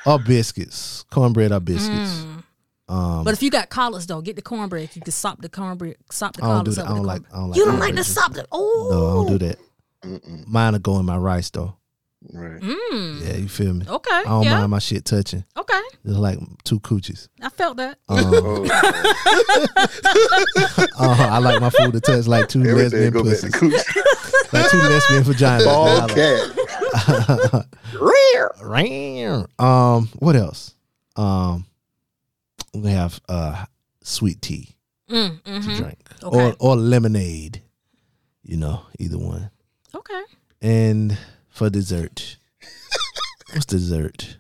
or biscuits, cornbread or biscuits. Mm. Um, But if you got collards though, get the cornbread. You can sop the cornbread, sop the I don't do collards that. up I with don't like. cornbread. I don't like. You don't like cornbread. to sop the oh No, I don't do that. Mm-mm. Mine will go in my rice though. Right. Mm. Yeah, you feel me? Okay. I don't yeah. mind my shit touching. Okay. It's like two coochies. I felt that. Um, Oh, uh, I like my food to touch like two everything lesbian go back to pussies, like two lesbian vaginas. Ball I cat. Rare. like- Um, what else? Um, we're have uh sweet tea Mm, to mhm. drink, Okay. or or lemonade. You know, either one. Okay. And for dessert, what's dessert?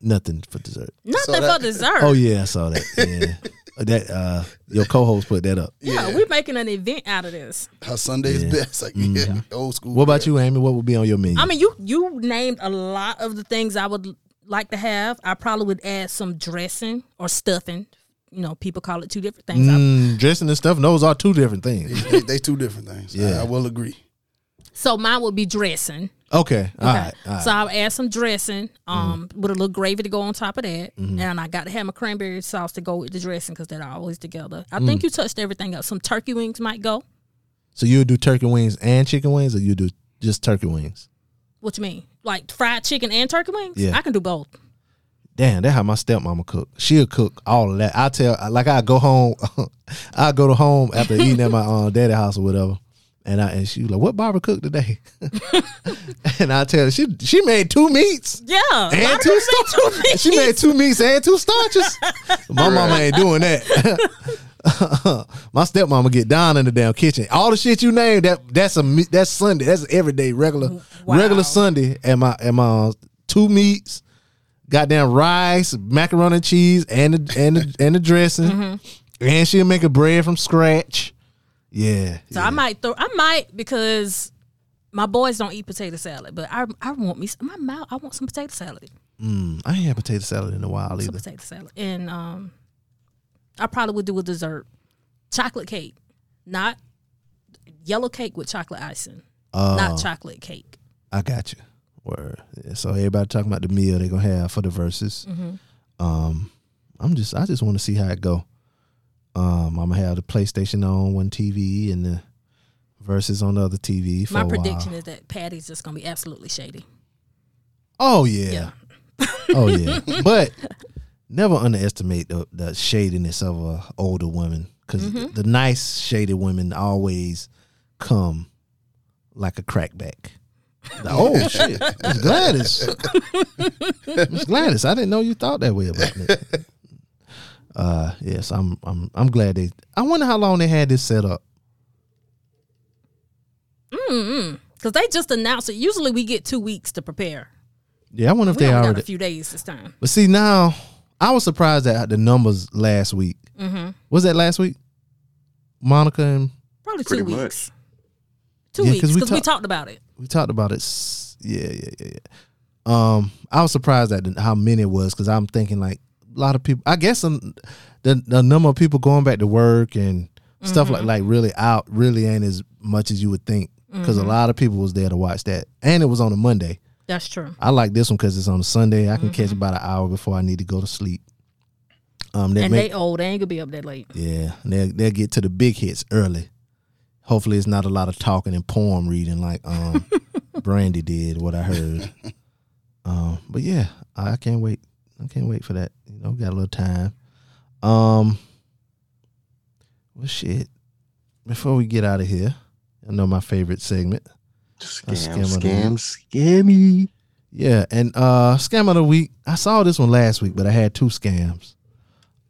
Nothing for dessert. Nothing that- for dessert. Oh yeah, I saw that. Yeah, that uh, your co-host put that up. yeah, we're making an event out of this. Her Sunday's Yeah. best. Like yeah, old school. What about you, Amy? What would be on your menu? I mean, you you named a lot of the things I would like to have. I probably would add some dressing or stuffing. You know, people call it two different things. I- Mm, dressing and stuff. Those are two different things. They, they two different things. Yeah. I, I will agree. So mine would be dressing. Okay, all Okay. right, all right. So I'll add some dressing, um, with a little gravy to go on top of that, Mm-hmm. and I got to have my cranberry sauce to go with the dressing because they're always together. I Mm. think you touched everything else. Some turkey wings might go. So you do turkey wings and chicken wings, or you do just turkey wings? What you mean? Like fried chicken and turkey wings? Yeah. I can do both. Damn, that's how my stepmama cook. She'll cook all of that. I tell, like, I go home, I go to home after eating at my um, daddy house or whatever, and I and she was like, "What Barbara cooked today?" and I tell her she she made two meats Yeah. and two people make two starches. she made two meats and two starches. my mama ain't doing that. my stepmama get down in the damn kitchen. All the shit you named that that's a me- that's Sunday. That's everyday regular Wow. regular Sunday. And my and my uh, two meats, goddamn rice, macaroni and cheese, and the and the, and the dressing. Mm-hmm. And she'll make a bread from scratch. Yeah. So I might throw. I might because my boys don't eat potato salad, but I I want me my mouth. I want some potato salad. Mm, I ain't had potato salad in a while Some either. potato salad, and um, I probably would do a dessert, chocolate cake, not yellow cake with chocolate icing, Oh. not chocolate cake. I got you. Word. Yeah, so everybody talking about the meal they're gonna have for the verses. Mm-hmm. Um, I'm just I just want to see how it go. Um, I'm gonna have the PlayStation on one TV and the verses on the other TV. For My a while. prediction is that Patti's just gonna be absolutely shady. Oh yeah. Yeah. oh yeah. But never underestimate the, the shadiness of a older woman because Mm-hmm. the nice shaded women always come like a crackback. Oh shit, Miss Gladys, Miss Gladys, I didn't know you thought that way about me. Uh, yes, I'm, I'm, I'm glad they. I wonder how long they had this set up. Mm-hmm. Because they just announced it. Usually we get two weeks to prepare. Yeah, I wonder if We they only got a few days this time. But see now, I was surprised at the numbers last week. Mm-hmm. Was that last week? Monica and Probably two Pretty much. weeks. Two Yeah, weeks 'cause we because we, talk- talked about it. we talked about it. Yeah, yeah, yeah, yeah. Um, I was surprised at how many it was because I'm thinking like a lot of people. I guess um, the the number of people going back to work and stuff like like really out really ain't as much as you would think because a lot of people was there to watch that and it was on a Monday. That's true. I like this one because it's on a Sunday. I can catch about an hour before I need to go to sleep. Um, And make- they old. They ain't gonna be up that late. yeah, they'll, they'll get to the big hits early. Hopefully, it's not a lot of talking and poem reading like um, Brandy did. What I heard. Um, but yeah, I can't wait. I can't wait for that. You know, got a little time. Um, well, shit. Before we get out of here, I know my favorite segment. Scam, scam scam, scammy. Yeah, and uh scam of the week. I saw this one last week, but I had two scams.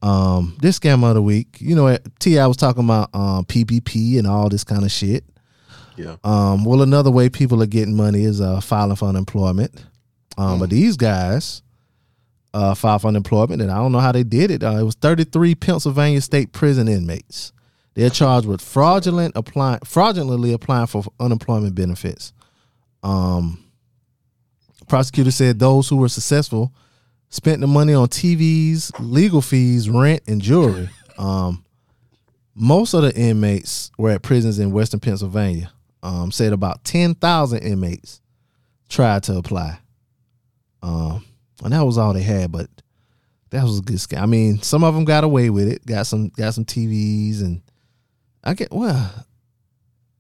Um, this scam of the week, you know, Ti was talking about um PPP and all this kind of shit. Yeah. Um, well, another way people are getting money is uh filing for unemployment. Um, but these guys uh filed for unemployment, and I don't know how they did it. Uh, it was 33 Pennsylvania state prison inmates. They're charged with fraudulent applying fraudulently applying for unemployment benefits. Um prosecutor said those who were successful spent the money on TVs, legal fees, rent, and jewelry. Um, most of the inmates were at prisons in Western Pennsylvania. Um, said about ten thousand inmates tried to apply. Um, and that was all they had, but that was a good scam. I mean, some of them got away with it. Got some, got some TVs, and I get well,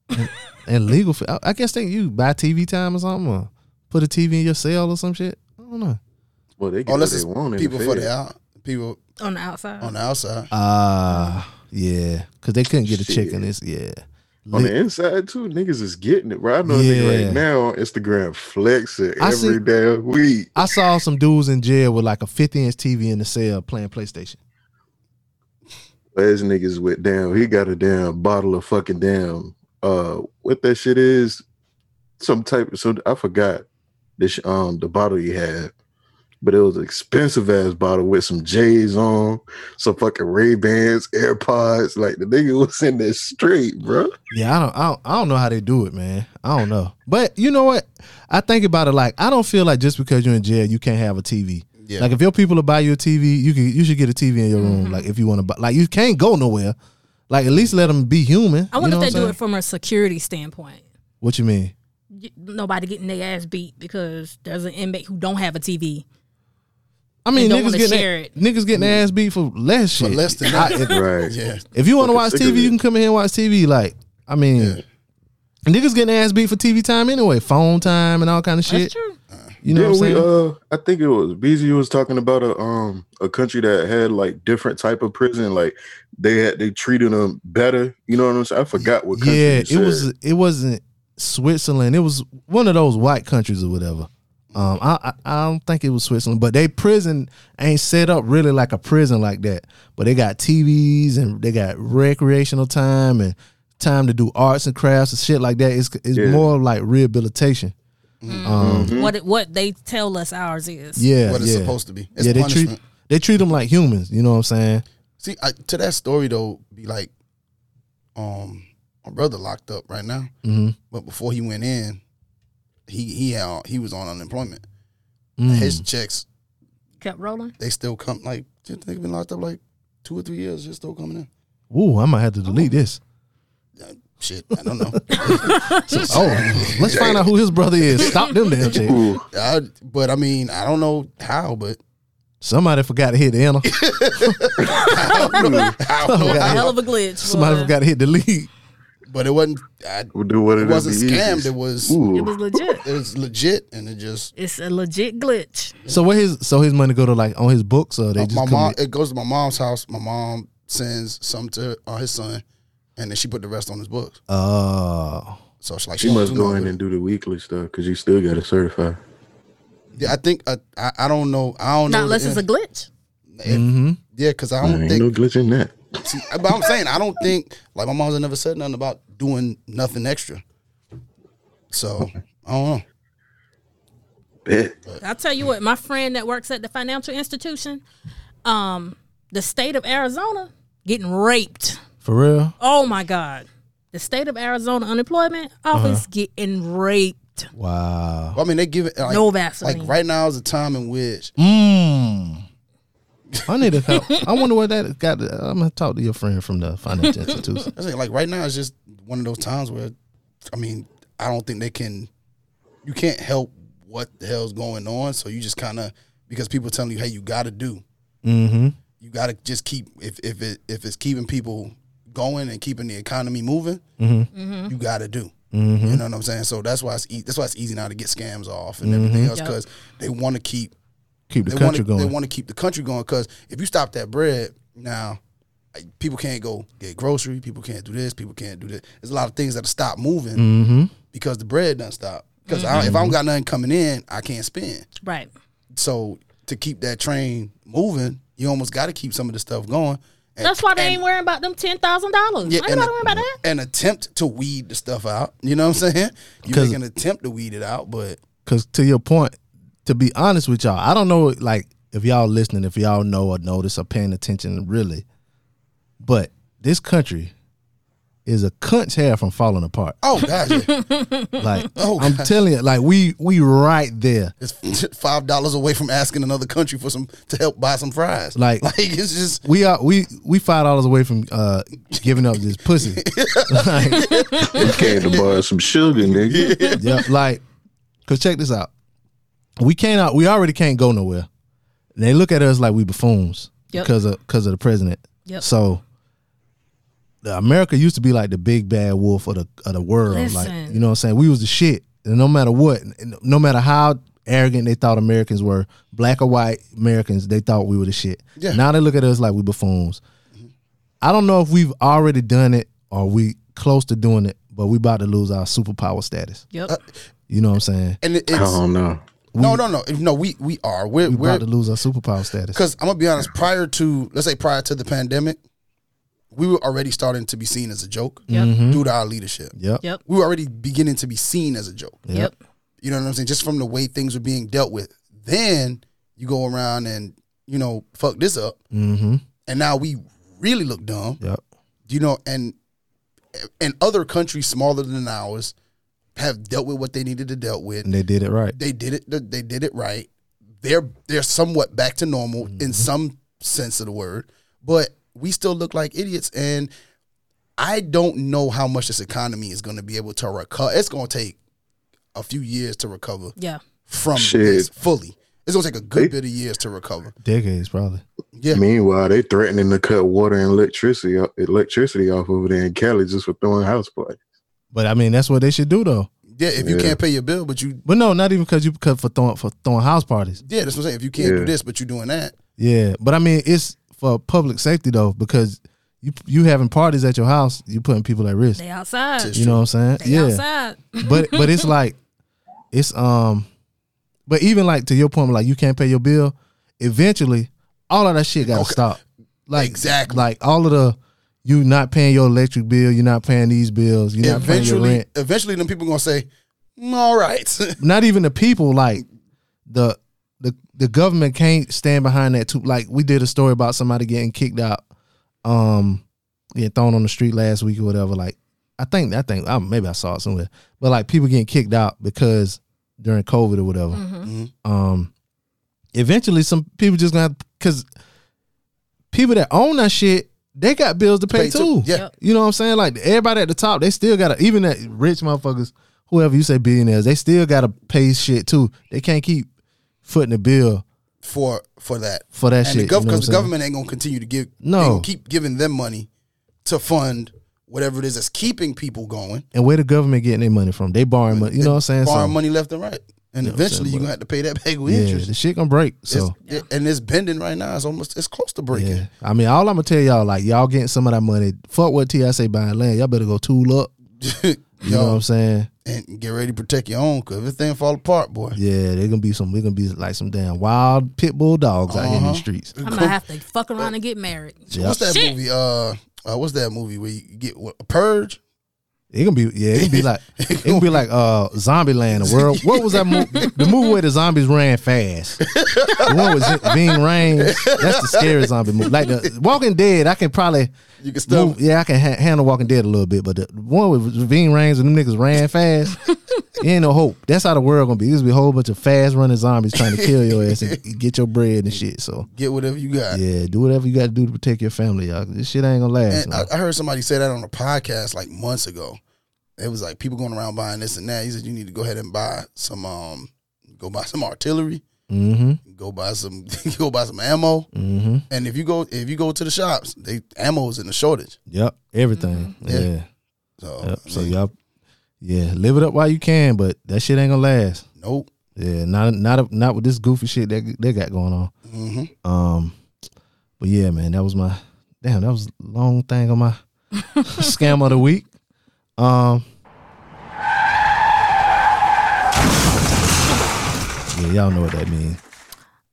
and, and legal. I, I guess they you buy TV time or something, or put a TV in your cell or some shit. I don't know. Well, they get Unless what they want people the for the out, people On the outside. on the outside. Uh yeah, because they couldn't get a chick in Shit. this. Yeah, On the inside too, niggas is getting it. Bro, I know a Yeah. nigga right now on Instagram flexing I every see- damn week. I saw some dudes in jail with like a 50 inch TV in the cell playing PlayStation. as niggas went down, he got a damn bottle of fucking damn uh what that shit is. Some type of so I forgot this um the bottle he had. But it was an expensive ass bottle with some J's on, some fucking Ray Bans, AirPods. Like the nigga was in there straight, bro. Yeah, I don't, I don't I don't know how they do it, man. I don't know. But you know what? I think about it like I don't feel like just because you're in jail you can't have a TV. Yeah. Like if your people will buy you a TV, you can you should get a TV in your Mm-hmm. room. Like if you want to buy, like you can't go nowhere. Like at least let them be human. I wonder you know if they do it from a security standpoint. What you mean? Nobody getting their ass beat because there's an inmate who don't have a TV. I mean, don't niggas getting share their- it. niggas getting their ass beat for less shit. For less than I- that. if, Right. Yeah. if you want to watch TV, you can come in here and watch TV. Like I mean, niggas getting ass beat for TV time anyway, phone time and all kind of shit. That's true. You know yeah, what I'm we uh I think it was BZ was talking about a um a country that had like different type of prison, like they had they treated them better. You know what I'm saying? I forgot what country. yeah, you it was. It wasn't Switzerland. It was one of those white countries or whatever. Um, I, I I don't think it was Switzerland, but they prison ain't set up really like a prison like that. But they got TVs and they got recreational time and time to do arts and crafts and shit like that. It's it's Yeah. more like rehabilitation. Um, What what they tell us ours is. yeah, what it's yeah. supposed to be. It's yeah, they punishment. treat they treat them like humans. You know what I'm saying? See, I, to that story though, be like, um, my brother locked up right now, Mm-hmm. but before he went in, he he had, he was on unemployment. Mm. His checks Kept rolling. they still come like they've been locked up like two or three years, just still coming in. Ooh, I might have to delete this. Shit, I don't know. Oh, let's find out who his brother is. Stop them damn shit. Ooh, I, but I mean, I don't know how, but Somebody forgot to hit the enter. I don't know how, Somebody A hell of a glitch. Somebody boy. forgot to hit delete. But it wasn't. I, we'll do what it it wasn't is. scammed. It was Ooh. It was legit. it was legit, and it just It's a legit glitch. So where his so his money go to like on his books or they my, just my come mom. It goes to my mom's house. My mom sends some to uh, his son, and then she put the rest on his books. Oh, So it's like She she must go in and do the weekly stuff because you still got to certify. Yeah, I think uh, I I don't know. I don't Not know. unless the- it's a glitch. mm-hmm. yeah, because I don't ain't think. no glitch in that. See, but I'm saying I don't think like my mom's never said nothing about doing nothing extra. So I don't know. Bet. I'll tell you what, my friend that works at the financial institution, um, the state of Arizona getting raped. for real. Oh my God. The state of Arizona unemployment office Uh-huh. getting raped. Wow. Well, I mean, they give it like, No Vaseline. Like right now is a time in which Mmm. I need to. Help. I wonder what that got. I'm gonna talk to your friend from the financial institution. I think like right now it's just one of those times where, I mean, I don't think they can. You can't help what the hell's going on, so you just kind of because people telling you, hey, you got to do. Mm-hmm. You got to just keep if if it if it's keeping people going and keeping the economy moving, Mm-hmm. you got to do. You know what I'm saying? So that's why it's e- that's why it's easy now to get scams off and everything else Yep. because they want to keep Keep the they country wanna, They want to keep the country going because if you stop that bread now, like, people can't go get grocery. People can't do this. People can't do that. There's a lot of things that stop moving mm-hmm. because the bread doesn't stop. Because I, if I don't got nothing coming in, I can't spend. Right. So to keep that train moving, you almost got to keep some of the stuff going. And- That's why they and- ain't worrying about them ten thousand dollars. yeah, I ain't and, about to worry about that. and attempt to weed the stuff out. You know what I'm saying? You make an attempt to weed it out, but Cause to your point, to be honest with y'all, I don't know like if y'all listening, if y'all know or notice or paying attention really, but this country is a cunt's hair from falling apart. oh gosh, yeah. Like Oh, I'm gosh. telling you, like we we right there. it's five dollars away from asking another country for some to help buy some fries. Like- like it's just We are we we five dollars away from uh giving up this pussy. like, You came to borrow some sugar, nigga. yeah, like, cause check this out. We can't. out- We already can't go nowhere. And they look at us like we buffoons Yep. because of because of the president. Yep. So, the America used to be like the big bad wolf of the of the world. Like Listen. you know what I'm saying. We was the shit. And no matter what, no matter how arrogant they thought Americans were, black or white Americans, they thought we were the shit. Yeah. Now they look at us like we buffoons. Mm-hmm. I don't know if we've already done it or we close to doing it, but we about to lose our superpower status. Yep. Uh, you know what I'm saying? and it, I don't know. No, no, no, no. We we are we're We we're about to lose our superpower status. because I'm gonna be honest. Prior to let's say prior to the pandemic, we were already starting to be seen as a joke Yep. due to our leadership. Yep. Yep. We were already beginning to be seen as a joke. Yep. You know what I'm saying? Just from the way things were being dealt with. Then you go around and you know fuck this up, Mm-hmm. and now we really look dumb. Yep. You know, and and other countries smaller than ours have dealt with what they needed to dealt with. And they did it right. They did it. They did it right. They're they're somewhat back to normal Mm-hmm. in some sense of the word, but we still look like idiots. And I don't know how much this economy is going to be able to recover. It's going to take a few years to recover Yeah. from Shit. this fully. It's going to take a good They- bit of years to recover. Decades probably. Yeah, Meanwhile, they threatening to cut water and electricity electricity off over there in Cali just for throwing a house parties. But I mean, that's what they should do though. yeah. If you Yeah. can't pay your bill, but you But no, not even because you cut for throwing for throwing house parties. yeah, that's what I'm saying. If you can't do this, but you're doing that, Yeah, but I mean, it's for public safety though because you you having parties at your house, you putting people at risk. They outside. Just- You know what I'm saying? They yeah. outside. but but it's like it's um but even like to your point like you can't pay your bill eventually all of that shit gotta Okay. stop like Exactly. like all of the you not paying your electric bill you're not paying these bills you're not paying your eventually, rent. eventually, them people gonna say, "Mm, "All right." not even the people like the the the government can't stand behind that too. Like we did a story about somebody getting kicked out um getting thrown on the street last week or whatever like i think i think I, maybe i saw it somewhere. But like people getting kicked out because during covid or whatever. Um eventually some people just gonna because people that own that shit they got bills to pay, Pay too. too Yeah. Yep. you know what i'm saying like everybody at the top they still gotta even that rich motherfuckers whoever you say billionaires they still gotta pay shit too they can't keep footing the bill for for that for that and shit the you know gov- what I'm because the government ain't gonna continue to give No. keep giving them money to fund whatever it is that's keeping people going. and where the government getting their money from they borrowing money you know what i'm saying Borrowing so, money left and right, and You know eventually you're gonna have to pay that back with yeah interest. the shit gonna break so It's- and it's bending right now. It's almost it's close to breaking. Yeah, I mean, all I'm gonna tell y'all, like y'all getting some of that money. Fuck what Ti say buying land. Y'all better go tool up. You know what I'm saying? and get ready to protect your own because everything fall apart, boy. Yeah, they're gonna be some. They're gonna be like some damn wild pit bull dogs out here in Uh-huh. these streets. I might have to fuck around and get married. Yep. What's that Shit. movie? Uh, uh, what's that movie where you get what, a purge? It gonna be yeah. It gonna be like it gonna be like uh Zombie Land. The world. What was that movie? The movie where the zombies ran fast. The one with Ving Rhames. That's the scary zombie movie. Like the Walking Dead. I can probably. You can still yeah, I can ha- handle Walking Dead a little bit, but the one with Ving Rhames and them niggas ran fast. Ain't no hope. That's how the world gonna be. There's gonna be a whole bunch of fast running zombies trying to kill your ass and get your bread and shit. So get whatever you got. yeah, do whatever you got to do to protect your family, y'all. This shit ain't gonna last. And no. I, I heard somebody say that on a podcast like months ago. It was like people going around buying this and that. He said you need to go ahead and buy some um go buy some artillery, mm-hmm. go buy some go buy some ammo. Mm-hmm. And if you go if you go to the shops, they ammo is in the shortage. Yep. Everything. Yeah. Yeah. So, Yep. I So y'all, yeah, live it up while you can, but that shit ain't gonna last. nope. Yeah, not not not with this goofy shit that they got going on. hmm Um, but yeah, man, that was my damn. That was a long thing on my scam of the week. Um, yeah, y'all know what that means.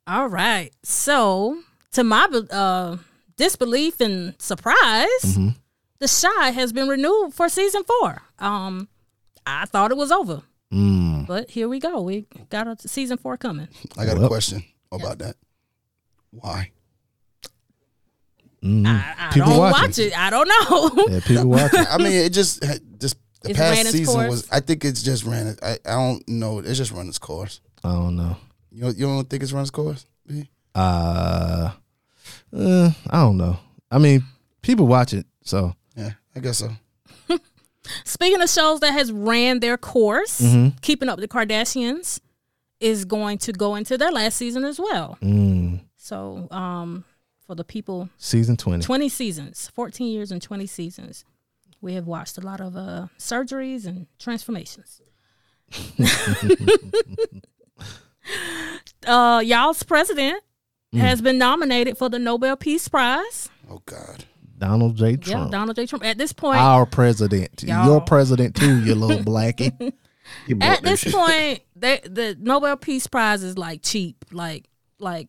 All right. So, to my uh, disbelief and surprise, Mm-hmm. The Chi has been renewed for season four. Um, I thought it was over, Mm. but here we go. We got a season four coming. I got a question about that. Why? Mhm. I, I People don't watching. watch it. I don't know. Yeah, people watching. I mean, it just just the It's past season course? was. I think it's just ran. I I don't know. It's just run its course. I don't know. You don't- you don't think it's run its course? B? Uh, uh, I don't know. I mean, people watch it, so Yeah, I guess so. Speaking of shows that has ran their course, Mm-hmm. Keeping Up with the Kardashians is going to go into their last season as well. mm, So, um, for the people, season twenty. 20 seasons, 14 years and 20 seasons. We have watched a lot of uh, surgeries and transformations. uh, y'all's president Mm. has been nominated for the Nobel Peace Prize. Oh God. Donald J. Yeah, Trump, Donald J. Trump. At this point, our president, Y'all- your president too, you little blackie. He at this shit. point, they, the Nobel Peace Prize is like cheap. Like, like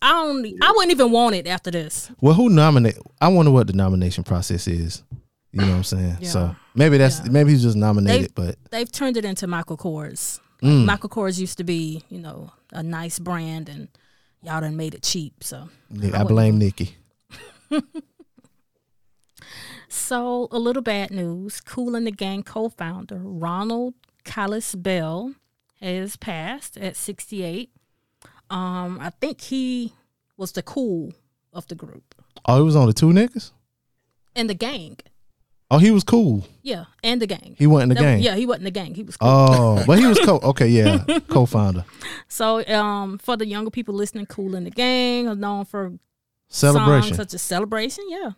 I don't. I wouldn't even want it after this. Well, who nominate? I wonder what the nomination process is. You know what I'm saying? Yeah. So maybe that's maybe he's just nominated, They- but They've turned it into Michael Kors. Like, Mm. Michael Kors used to be, you know, a nice brand, and y'all done made it cheap. So Nick- I wouldn't blame Nikki. So, a little bad news. Kool and the Gang co founder Ronald Khalis Bell has passed at 68. Um, I think he was the cool of the group Oh, he was on the two niggas. and the gang. Oh, he was cool. Yeah, and the gang. He wasn't the That- gang. Yeah, he wasn't the gang. He was cool. Oh, but he was co. Okay, yeah, co-founder. So, um, for the younger people listening, Kool in the Gang are known for Celebration. songs such as Celebration. Yeah.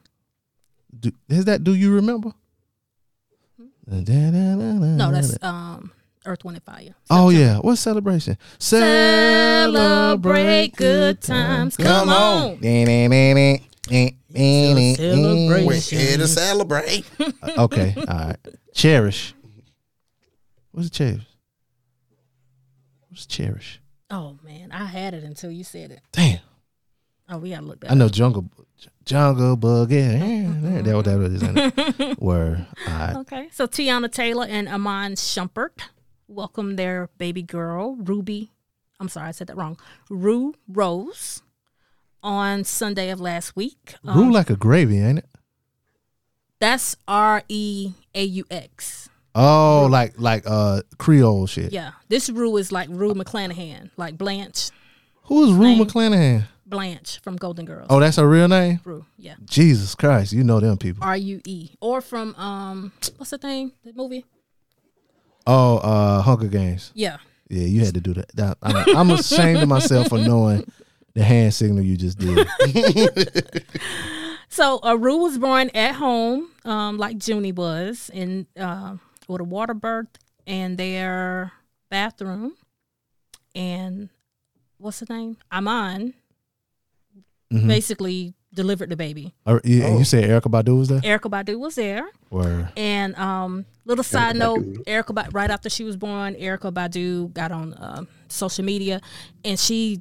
Do, is that? Do you remember? No, No, that's um, Earth, Wind, and Fire. Oh yeah, what's celebration? Celebrate good times. Come on. Celebration. We're here to celebrate. okay, all right. Cherish. What's cherish? What's cherish? Oh man, I had it until you said it. Damn, Oh, we gotta look that. I know jungle, jungle boogie. That what that is. ain't it? Right. Okay, so Teyana Taylor and Iman Shumpert welcome their baby girl Ruby. I'm sorry, I said that wrong. Rue Rose on Sunday of last week. Um, Rule like a gravy, ain't it? That's R E A U X. Oh, like like uh Creole shit. Yeah, this Rue is like Rue McClanahan, like Blanche, Who is Rue Name. McClanahan? Blanche from Golden Girls. Oh, that's her real name. Rue, yeah, Jesus Christ, you know them people. R U E, or from um, what's the thing? The movie? Oh, uh Hunger Games. Yeah, Yeah, you had to do that. that I'm, I'm ashamed of myself for knowing the hand signal you just did. So Aru was born at home, um, like Junie was, in uh, with a water birth in their bathroom. And what's the name? Iman Mhm. basically delivered the baby. Uh, you, you said Erykah Badu was there? Erykah Badu was there. Or And um, little side Erykah note, Badu. Erykah, Ba- right after she was born, Erykah Badu got on uh, social media, and she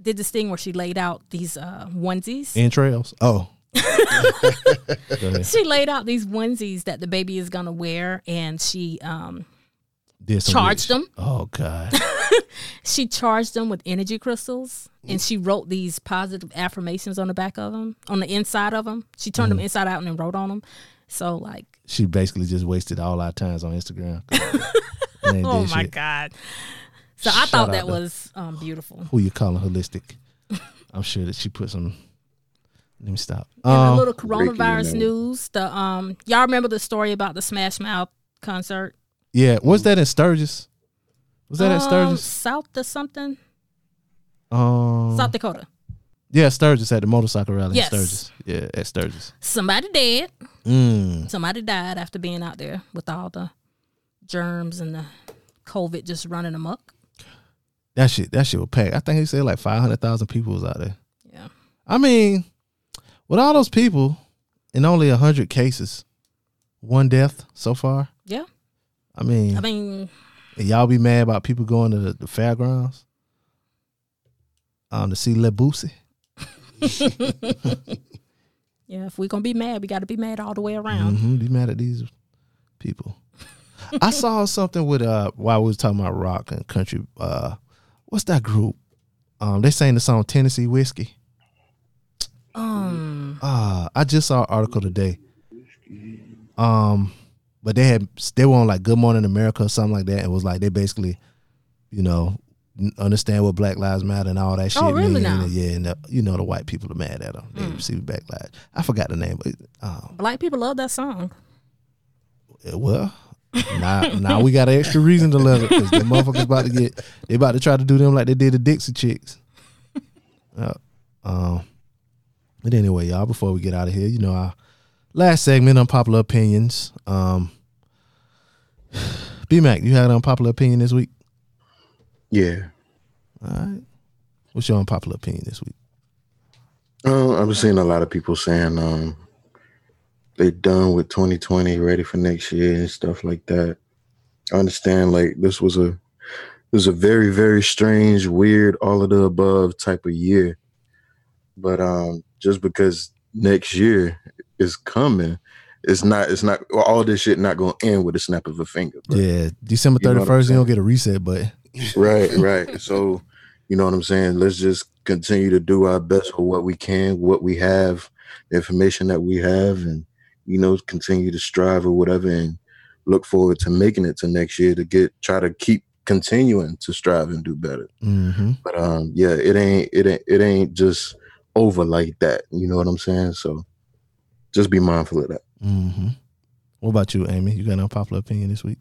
did this thing where she laid out these uh, onesies. entrails? Oh. She laid out these onesies that the baby is gonna wear, and she um Did some Charged witch- them. Oh God. she charged them with energy crystals, and she wrote these positive affirmations on the back of them, on the inside of them. She turned them Mm-hmm. inside out and then wrote on them. So like, she basically just wasted all our times on Instagram. Oh my shit. god! So I thought that was um, beautiful. Who you calling holistic? I'm sure that she put some. Let me stop. And a Um, little coronavirus news. news. The um, y'all remember the story about the Smash Mouth concert? Yeah, was that in Sturgis? Was that at Um, Sturgis? South or something? Um, South Dakota. yeah, Sturgis at the motorcycle rally Yes. in Sturgis. Yeah, at Sturgis. Somebody dead. Mm. Somebody died after being out there with all the germs and the COVID just running amok. That shit, that shit was packed. I think he said like five hundred thousand people was out there. Yeah. I mean, with all those people and only hundred cases, one death so far. Yeah. I mean, I mean, y'all be mad about people going to the, the fairgrounds, um, to see Lil Boosie. yeah, if we're gonna be mad, we gotta be mad all the way around. hmm Be mad at these people. I saw something with uh while we was talking about rock and country. Uh, what's that group? Um, they sang the song Tennessee Whiskey. Um Uh, I just saw an article today. Um, but they had they were on like Good Morning America or something like that. And it was like they basically, you know, understand what Black Lives Matter and all that shit. Oh, really mean. now? And, yeah, and the, you know the white people are mad at them. They receive backlash. I forgot the name, but um, black people love that song. well, now now we got an extra reason to love it because the motherfuckers about to get they about to try to do them like they did the Dixie Chicks. Uh, um, but anyway, y'all, before we get out of here, you know our last segment, unpopular opinions. Um, B Mac, you had an unpopular opinion this week. Yeah. All right, what's your unpopular opinion this week? Uh, I've been seeing a lot of people saying um they're done with 2020, ready for next year and stuff like that. I understand like this was a was a very very strange, weird, all of the above type of year. But um, just because next year is coming, it's not. It's not all this shit not gonna end with a snap of a finger. bro. Yeah, December thirty first, you don't get a reset button. right, right. So, you know what I'm saying? Let's just continue to do our best for what we can, what we have, the information that we have, and you know, continue to strive or whatever, and look forward to making it to next year to get try to keep continuing to strive and do better. Mm-hmm. But um, yeah, it ain't it ain't it ain't just over like that. You know what I'm saying? So, just be mindful of that. Mm-hmm. What about you, Amy? You got an unpopular opinion this week?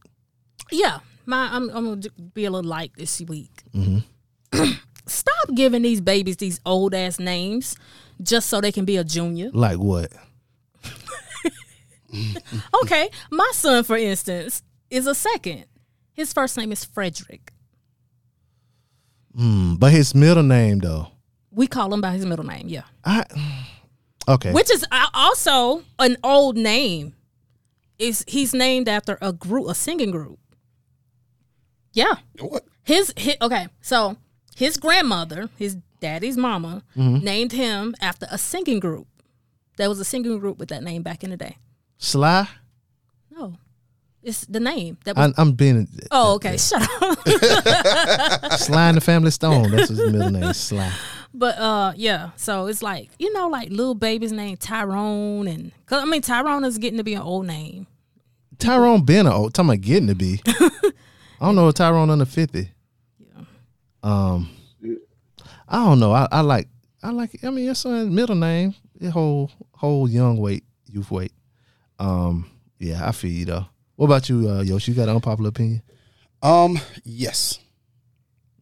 Yeah, my I'm, I'm gonna be a little light this week. Mm-hmm. Stop giving these babies these old ass names just so they can be a junior. Like what? Okay, my son, for instance, is a second. His first name is Frederick. Mm, but his middle name though. We call him by his middle name. Yeah, I okay. which is uh, also an old name. Is he's named after a group, a singing group. Yeah, What? his, his okay. So his grandmother, his daddy's mama, Mm-hmm. named him after a singing group. There was a singing group with that name back in the day. Sly? No, it's the name that was. I, I'm being oh, okay. Shut up. Sly in the Family Stone. That's his middle name. Sly. But uh, yeah. So it's like you know, like little baby's name Tyrone, and cause I mean Tyrone is getting to be an old name. Tyrone been a old. Talking about getting to be. I don't know if Tyrone under fifty. Yeah. Um, I don't know. I, I like. I like. I mean, your son's middle name. The whole whole young weight, youth weight. Um, yeah, I feel you though. What about you, uh, Yoshi? You got an unpopular opinion? Um, yes.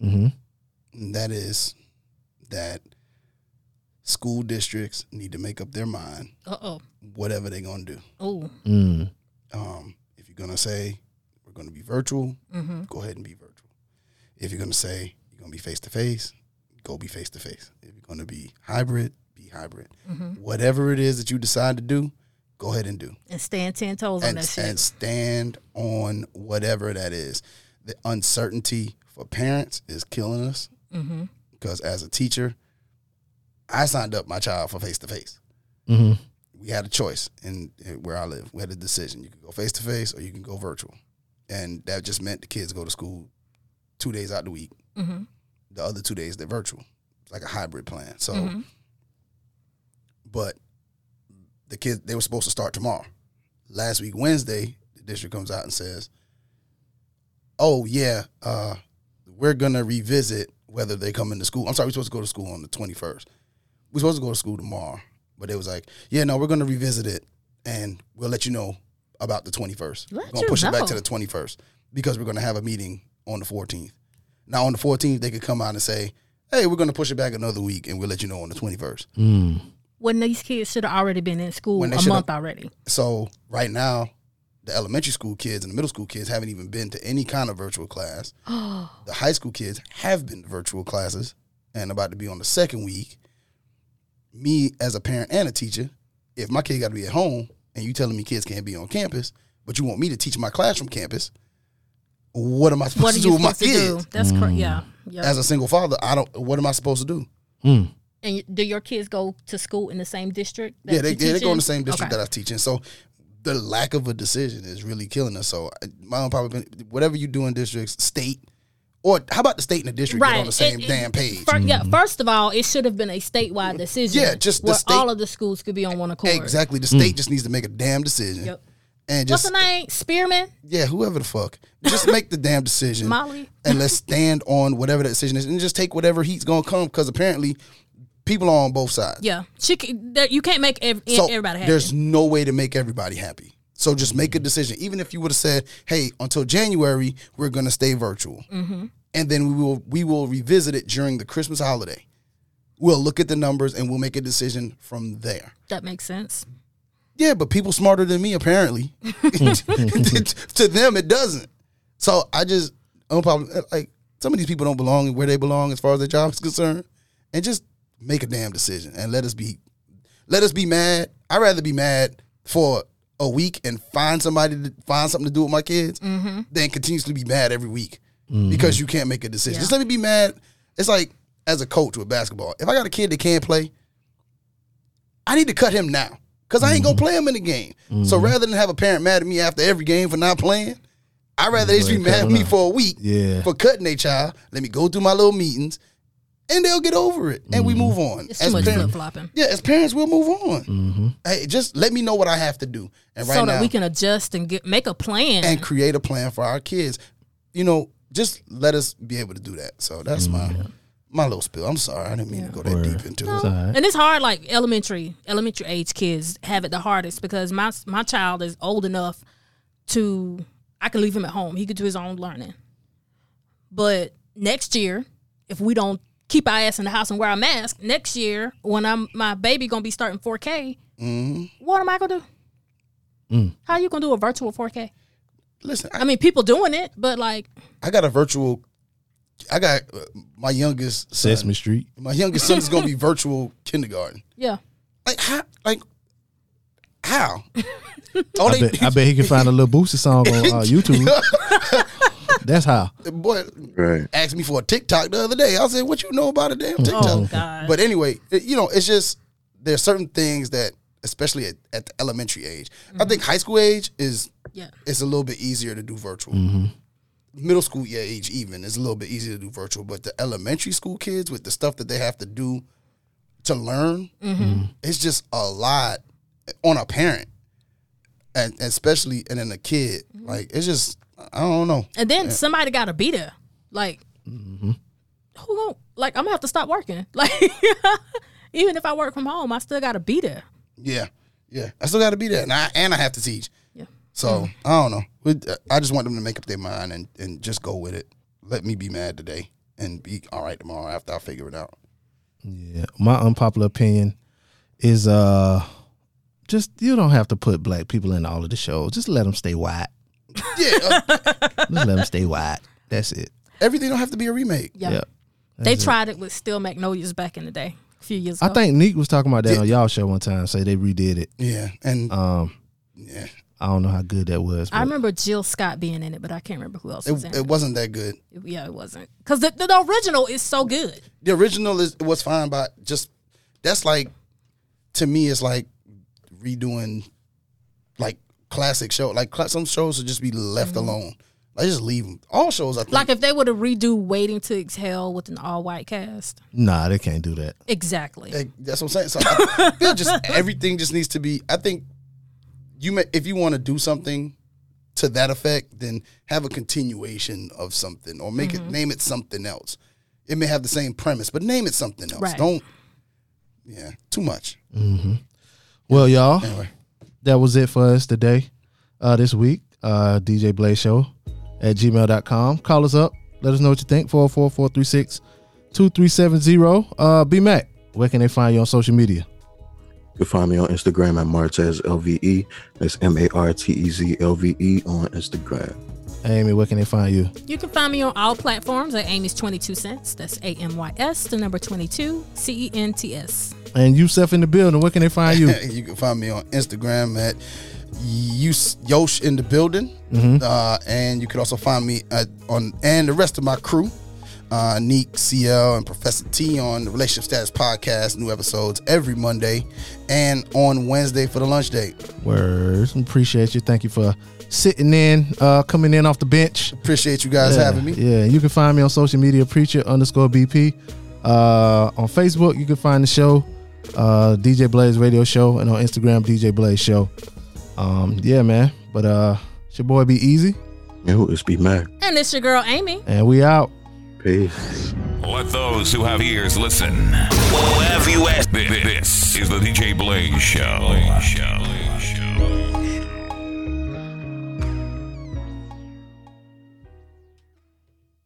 Mm-hmm. That is that school districts need to make up their mind Uh oh. whatever they're gonna do. Oh. Mm. Um, if you're gonna say we're gonna be virtual, Mm-hmm. go ahead and be virtual. If you're gonna say you're gonna be face to face, go be face to face. If you're gonna be hybrid, be hybrid. Mm-hmm. Whatever it is that you decide to do, go ahead and do. And stand ten toes on and, that shit. and stand on whatever that is. The uncertainty for parents is killing us mm-hmm. Because as a teacher, I signed up my child for face to face. Mm-hmm. We had a choice in, in where I live. We had a decision. You could go face to face or you can go virtual, and that just meant the kids go to school two days out the week. Mm-hmm. The other two days they're virtual. It's like a hybrid plan. So, Mhm. but the kids they were supposed to start tomorrow. Last week Wednesday, the district comes out and says, "Oh yeah, uh, we're gonna revisit whether they come into school. I'm sorry, we're supposed to go to school on the 21st. We're supposed to go to school tomorrow, but it was like, yeah, no, we're gonna revisit it, and we'll let you know about the 21st. Let we're gonna you push it back to the 21st because we're gonna have a meeting on the 14th. Now on the 14th, they could come out and say, hey, we're gonna push it back another week, and we'll let you know on the 21st. Mm. When these kids should have already been in school When a month already. So right now, the elementary school kids and the middle school kids haven't even been to any kind of virtual class. the high school kids have been to virtual classes and about to be on the second week. Me as a parent and a teacher, if my kid got to be at home and you telling me kids can't be on campus, but you want me to teach my class from campus, what am I supposed What to do with my supposed to do? kids? That's correct. Yeah. Yeah. As a single father, I don't. What am I supposed to do? Mm. and do your kids go to school in the same district? that yeah, they, you yeah, they go in in? the same district Okay. that I'm teaching. So the lack of a decision is really killing us. So my own probably whatever you do in districts, state, or how about the state and the district get on the same It- it- damn page? fir- yeah. Mm-hmm. First of all, it should have been a statewide decision. Yeah, just the where state- all of the schools could be on one accord. exactly. The state mm. just needs to make a damn decision. Yep. And What's just the name? Spearman, yeah, whoever the fuck, just make the damn decision. Molly. and let's stand on whatever that decision is, and just take whatever heat's gonna come. Because apparently, people are on both sides. Yeah, she. c- That you can't make ev- So everybody happy. there's no way to make everybody happy. So just make a decision. Even if you would have said, "Hey, until January, we're gonna stay virtual," Mm-hmm. and then we will we will revisit it during the Christmas holiday. We'll look at the numbers and we'll make a decision from there. that makes sense. Yeah, but people smarter than me apparently. to them, it doesn't. So I just I'm probably like some of these people don't belong where they belong as far as their job is concerned, and just make a damn decision and let us be let us be mad. I'd rather be mad for a week and find somebody to find something to do with my kids mm-hmm. than continuously be mad every week because you can't make a decision. Just let me be mad. It's like as a coach with basketball, if I got a kid that can't play, I need to cut him now because I ain't gonna play him in the game. So rather than have a parent mad at me after every game for not playing, I'd rather they just be mad at me for a week Yeah. for cutting their child. Let me go through my little meetings, and they'll get over it, and we move on. It's too much parent- flip flopping. yeah, as parents, we'll move on. Mm-hmm. Hey, just let me know what I have to do, and right so now, we can adjust and get make a plan. and create a plan for our kids. You know, just let us be able to do that. So that's mm-hmm. my my little spill. I'm sorry, I didn't mean to go that deep into it. It's all right. And it's hard, like elementary, elementary age kids have it the hardest because my my child is old enough to I can leave him at home. He could do his own learning. But next year, if we don't keep our ass in the house and wear a mask, next year when I'm my baby gonna be starting 4K, what am I gonna do? How are you gonna do a virtual 4K? Listen, I, I mean, people doing it, but like, I got a virtual. I got uh, my youngest son. Sesame Street. My youngest son is going to be virtual kindergarten. yeah, Like how? Like how? I bet, I bet he can find a little Boosie song on uh, YouTube. That's how. boy Right. asked me for a TikTok the other day. I said, "What you know about a damn oh, TikTok?" oh god, But anyway, it- you know, it's just there's certain things that, especially at, at the elementary age, I think high school age is yeah, it's a little bit easier to do virtual. Mm-hmm. Middle school yeah, age even is a little bit easier to do virtual, but the elementary school kids with the stuff that they have to do to learn, mm-hmm. Mm-hmm. it's just a lot on a parent, and especially and then a kid. Like it's just I don't know. And then somebody got to be there. Like, who gon' like? I'm gonna have to stop working. Like, even if I work from home, I still got to be there. Yeah, yeah. I still got to be there, and I and I have to teach. Yeah. So I don't know. We- I just want them to make up their mind and and just go with it. Let me be mad today and be all right tomorrow after I figure it out. Yeah. My unpopular opinion is uh just you don't have to put black people in all of the shows. Just let them stay white. Yeah, uh, Just let them stay white. That's it. everything don't have to be a remake. Yeah. Yeah. They tried it with Steel Magnolias back in the day, a few years ago. I think Neek was talking about that on y'all show one time. Say they redid it. Yeah, and Um, yeah, I don't know how good that was. I remember Jill Scott being in it, but I can't remember who else was in it, it. it wasn't that good. yeah, it wasn't because the, the original is so good. The original is was fine, but just that's like to me, it's like redoing like classic show. Like cla- some shows should just be left alone. I just leave them. All shows, I think. Like if they would have redo Waiting to Exhale with an all white cast. Nah, they can't do that. Exactly. Like, that's what I'm saying. So I feel just everything just needs to be. I think you may, if you want to do something to that effect, then have a continuation of something or make Mm-hmm. it name it something else. It may have the same premise, but name it something else. Right. Don't. Yeah, too much. Well, y'all, Anyway, that was it for us today, uh, this week. Uh, DJ Blaze Show at gmail.com. Call us up. Let us know what you think. 404 436 2370. Uh, B Mac, where can they find you on social media? You can find me on Instagram at Martez LVE. That's M A R T E Z L V E on Instagram. Amy, where can they find you? You can find me on all platforms at Amy's 22 Cents. That's A M Y S, the number 22, C E N T S. And Yusef in the building, where can they find you? you can find me on Instagram at Yosh in the building, Mm-hmm. uh, and you can also find me at, on and the rest of my crew. Uh, Neek, CL, and Professor T on the Relationship Status Podcast. New episodes every Monday and on Wednesday for the lunch date. Words. Appreciate you. Thank you for sitting in, uh, coming in off the bench. Appreciate you guys yeah, having me. Yeah, you can find me on social media, preacher underscore BP. Uh, on Facebook, you can find the show, uh, DJ Blaze Radio Show, and on Instagram, DJ Blaze Show. Um, yeah, man. But uh, it's your boy Be Easy, And who is B Mac? And it's your girl, Amy. and we out. Peace. Let those who have ears listen. Who have you asked? This is the DJ Blaze Show.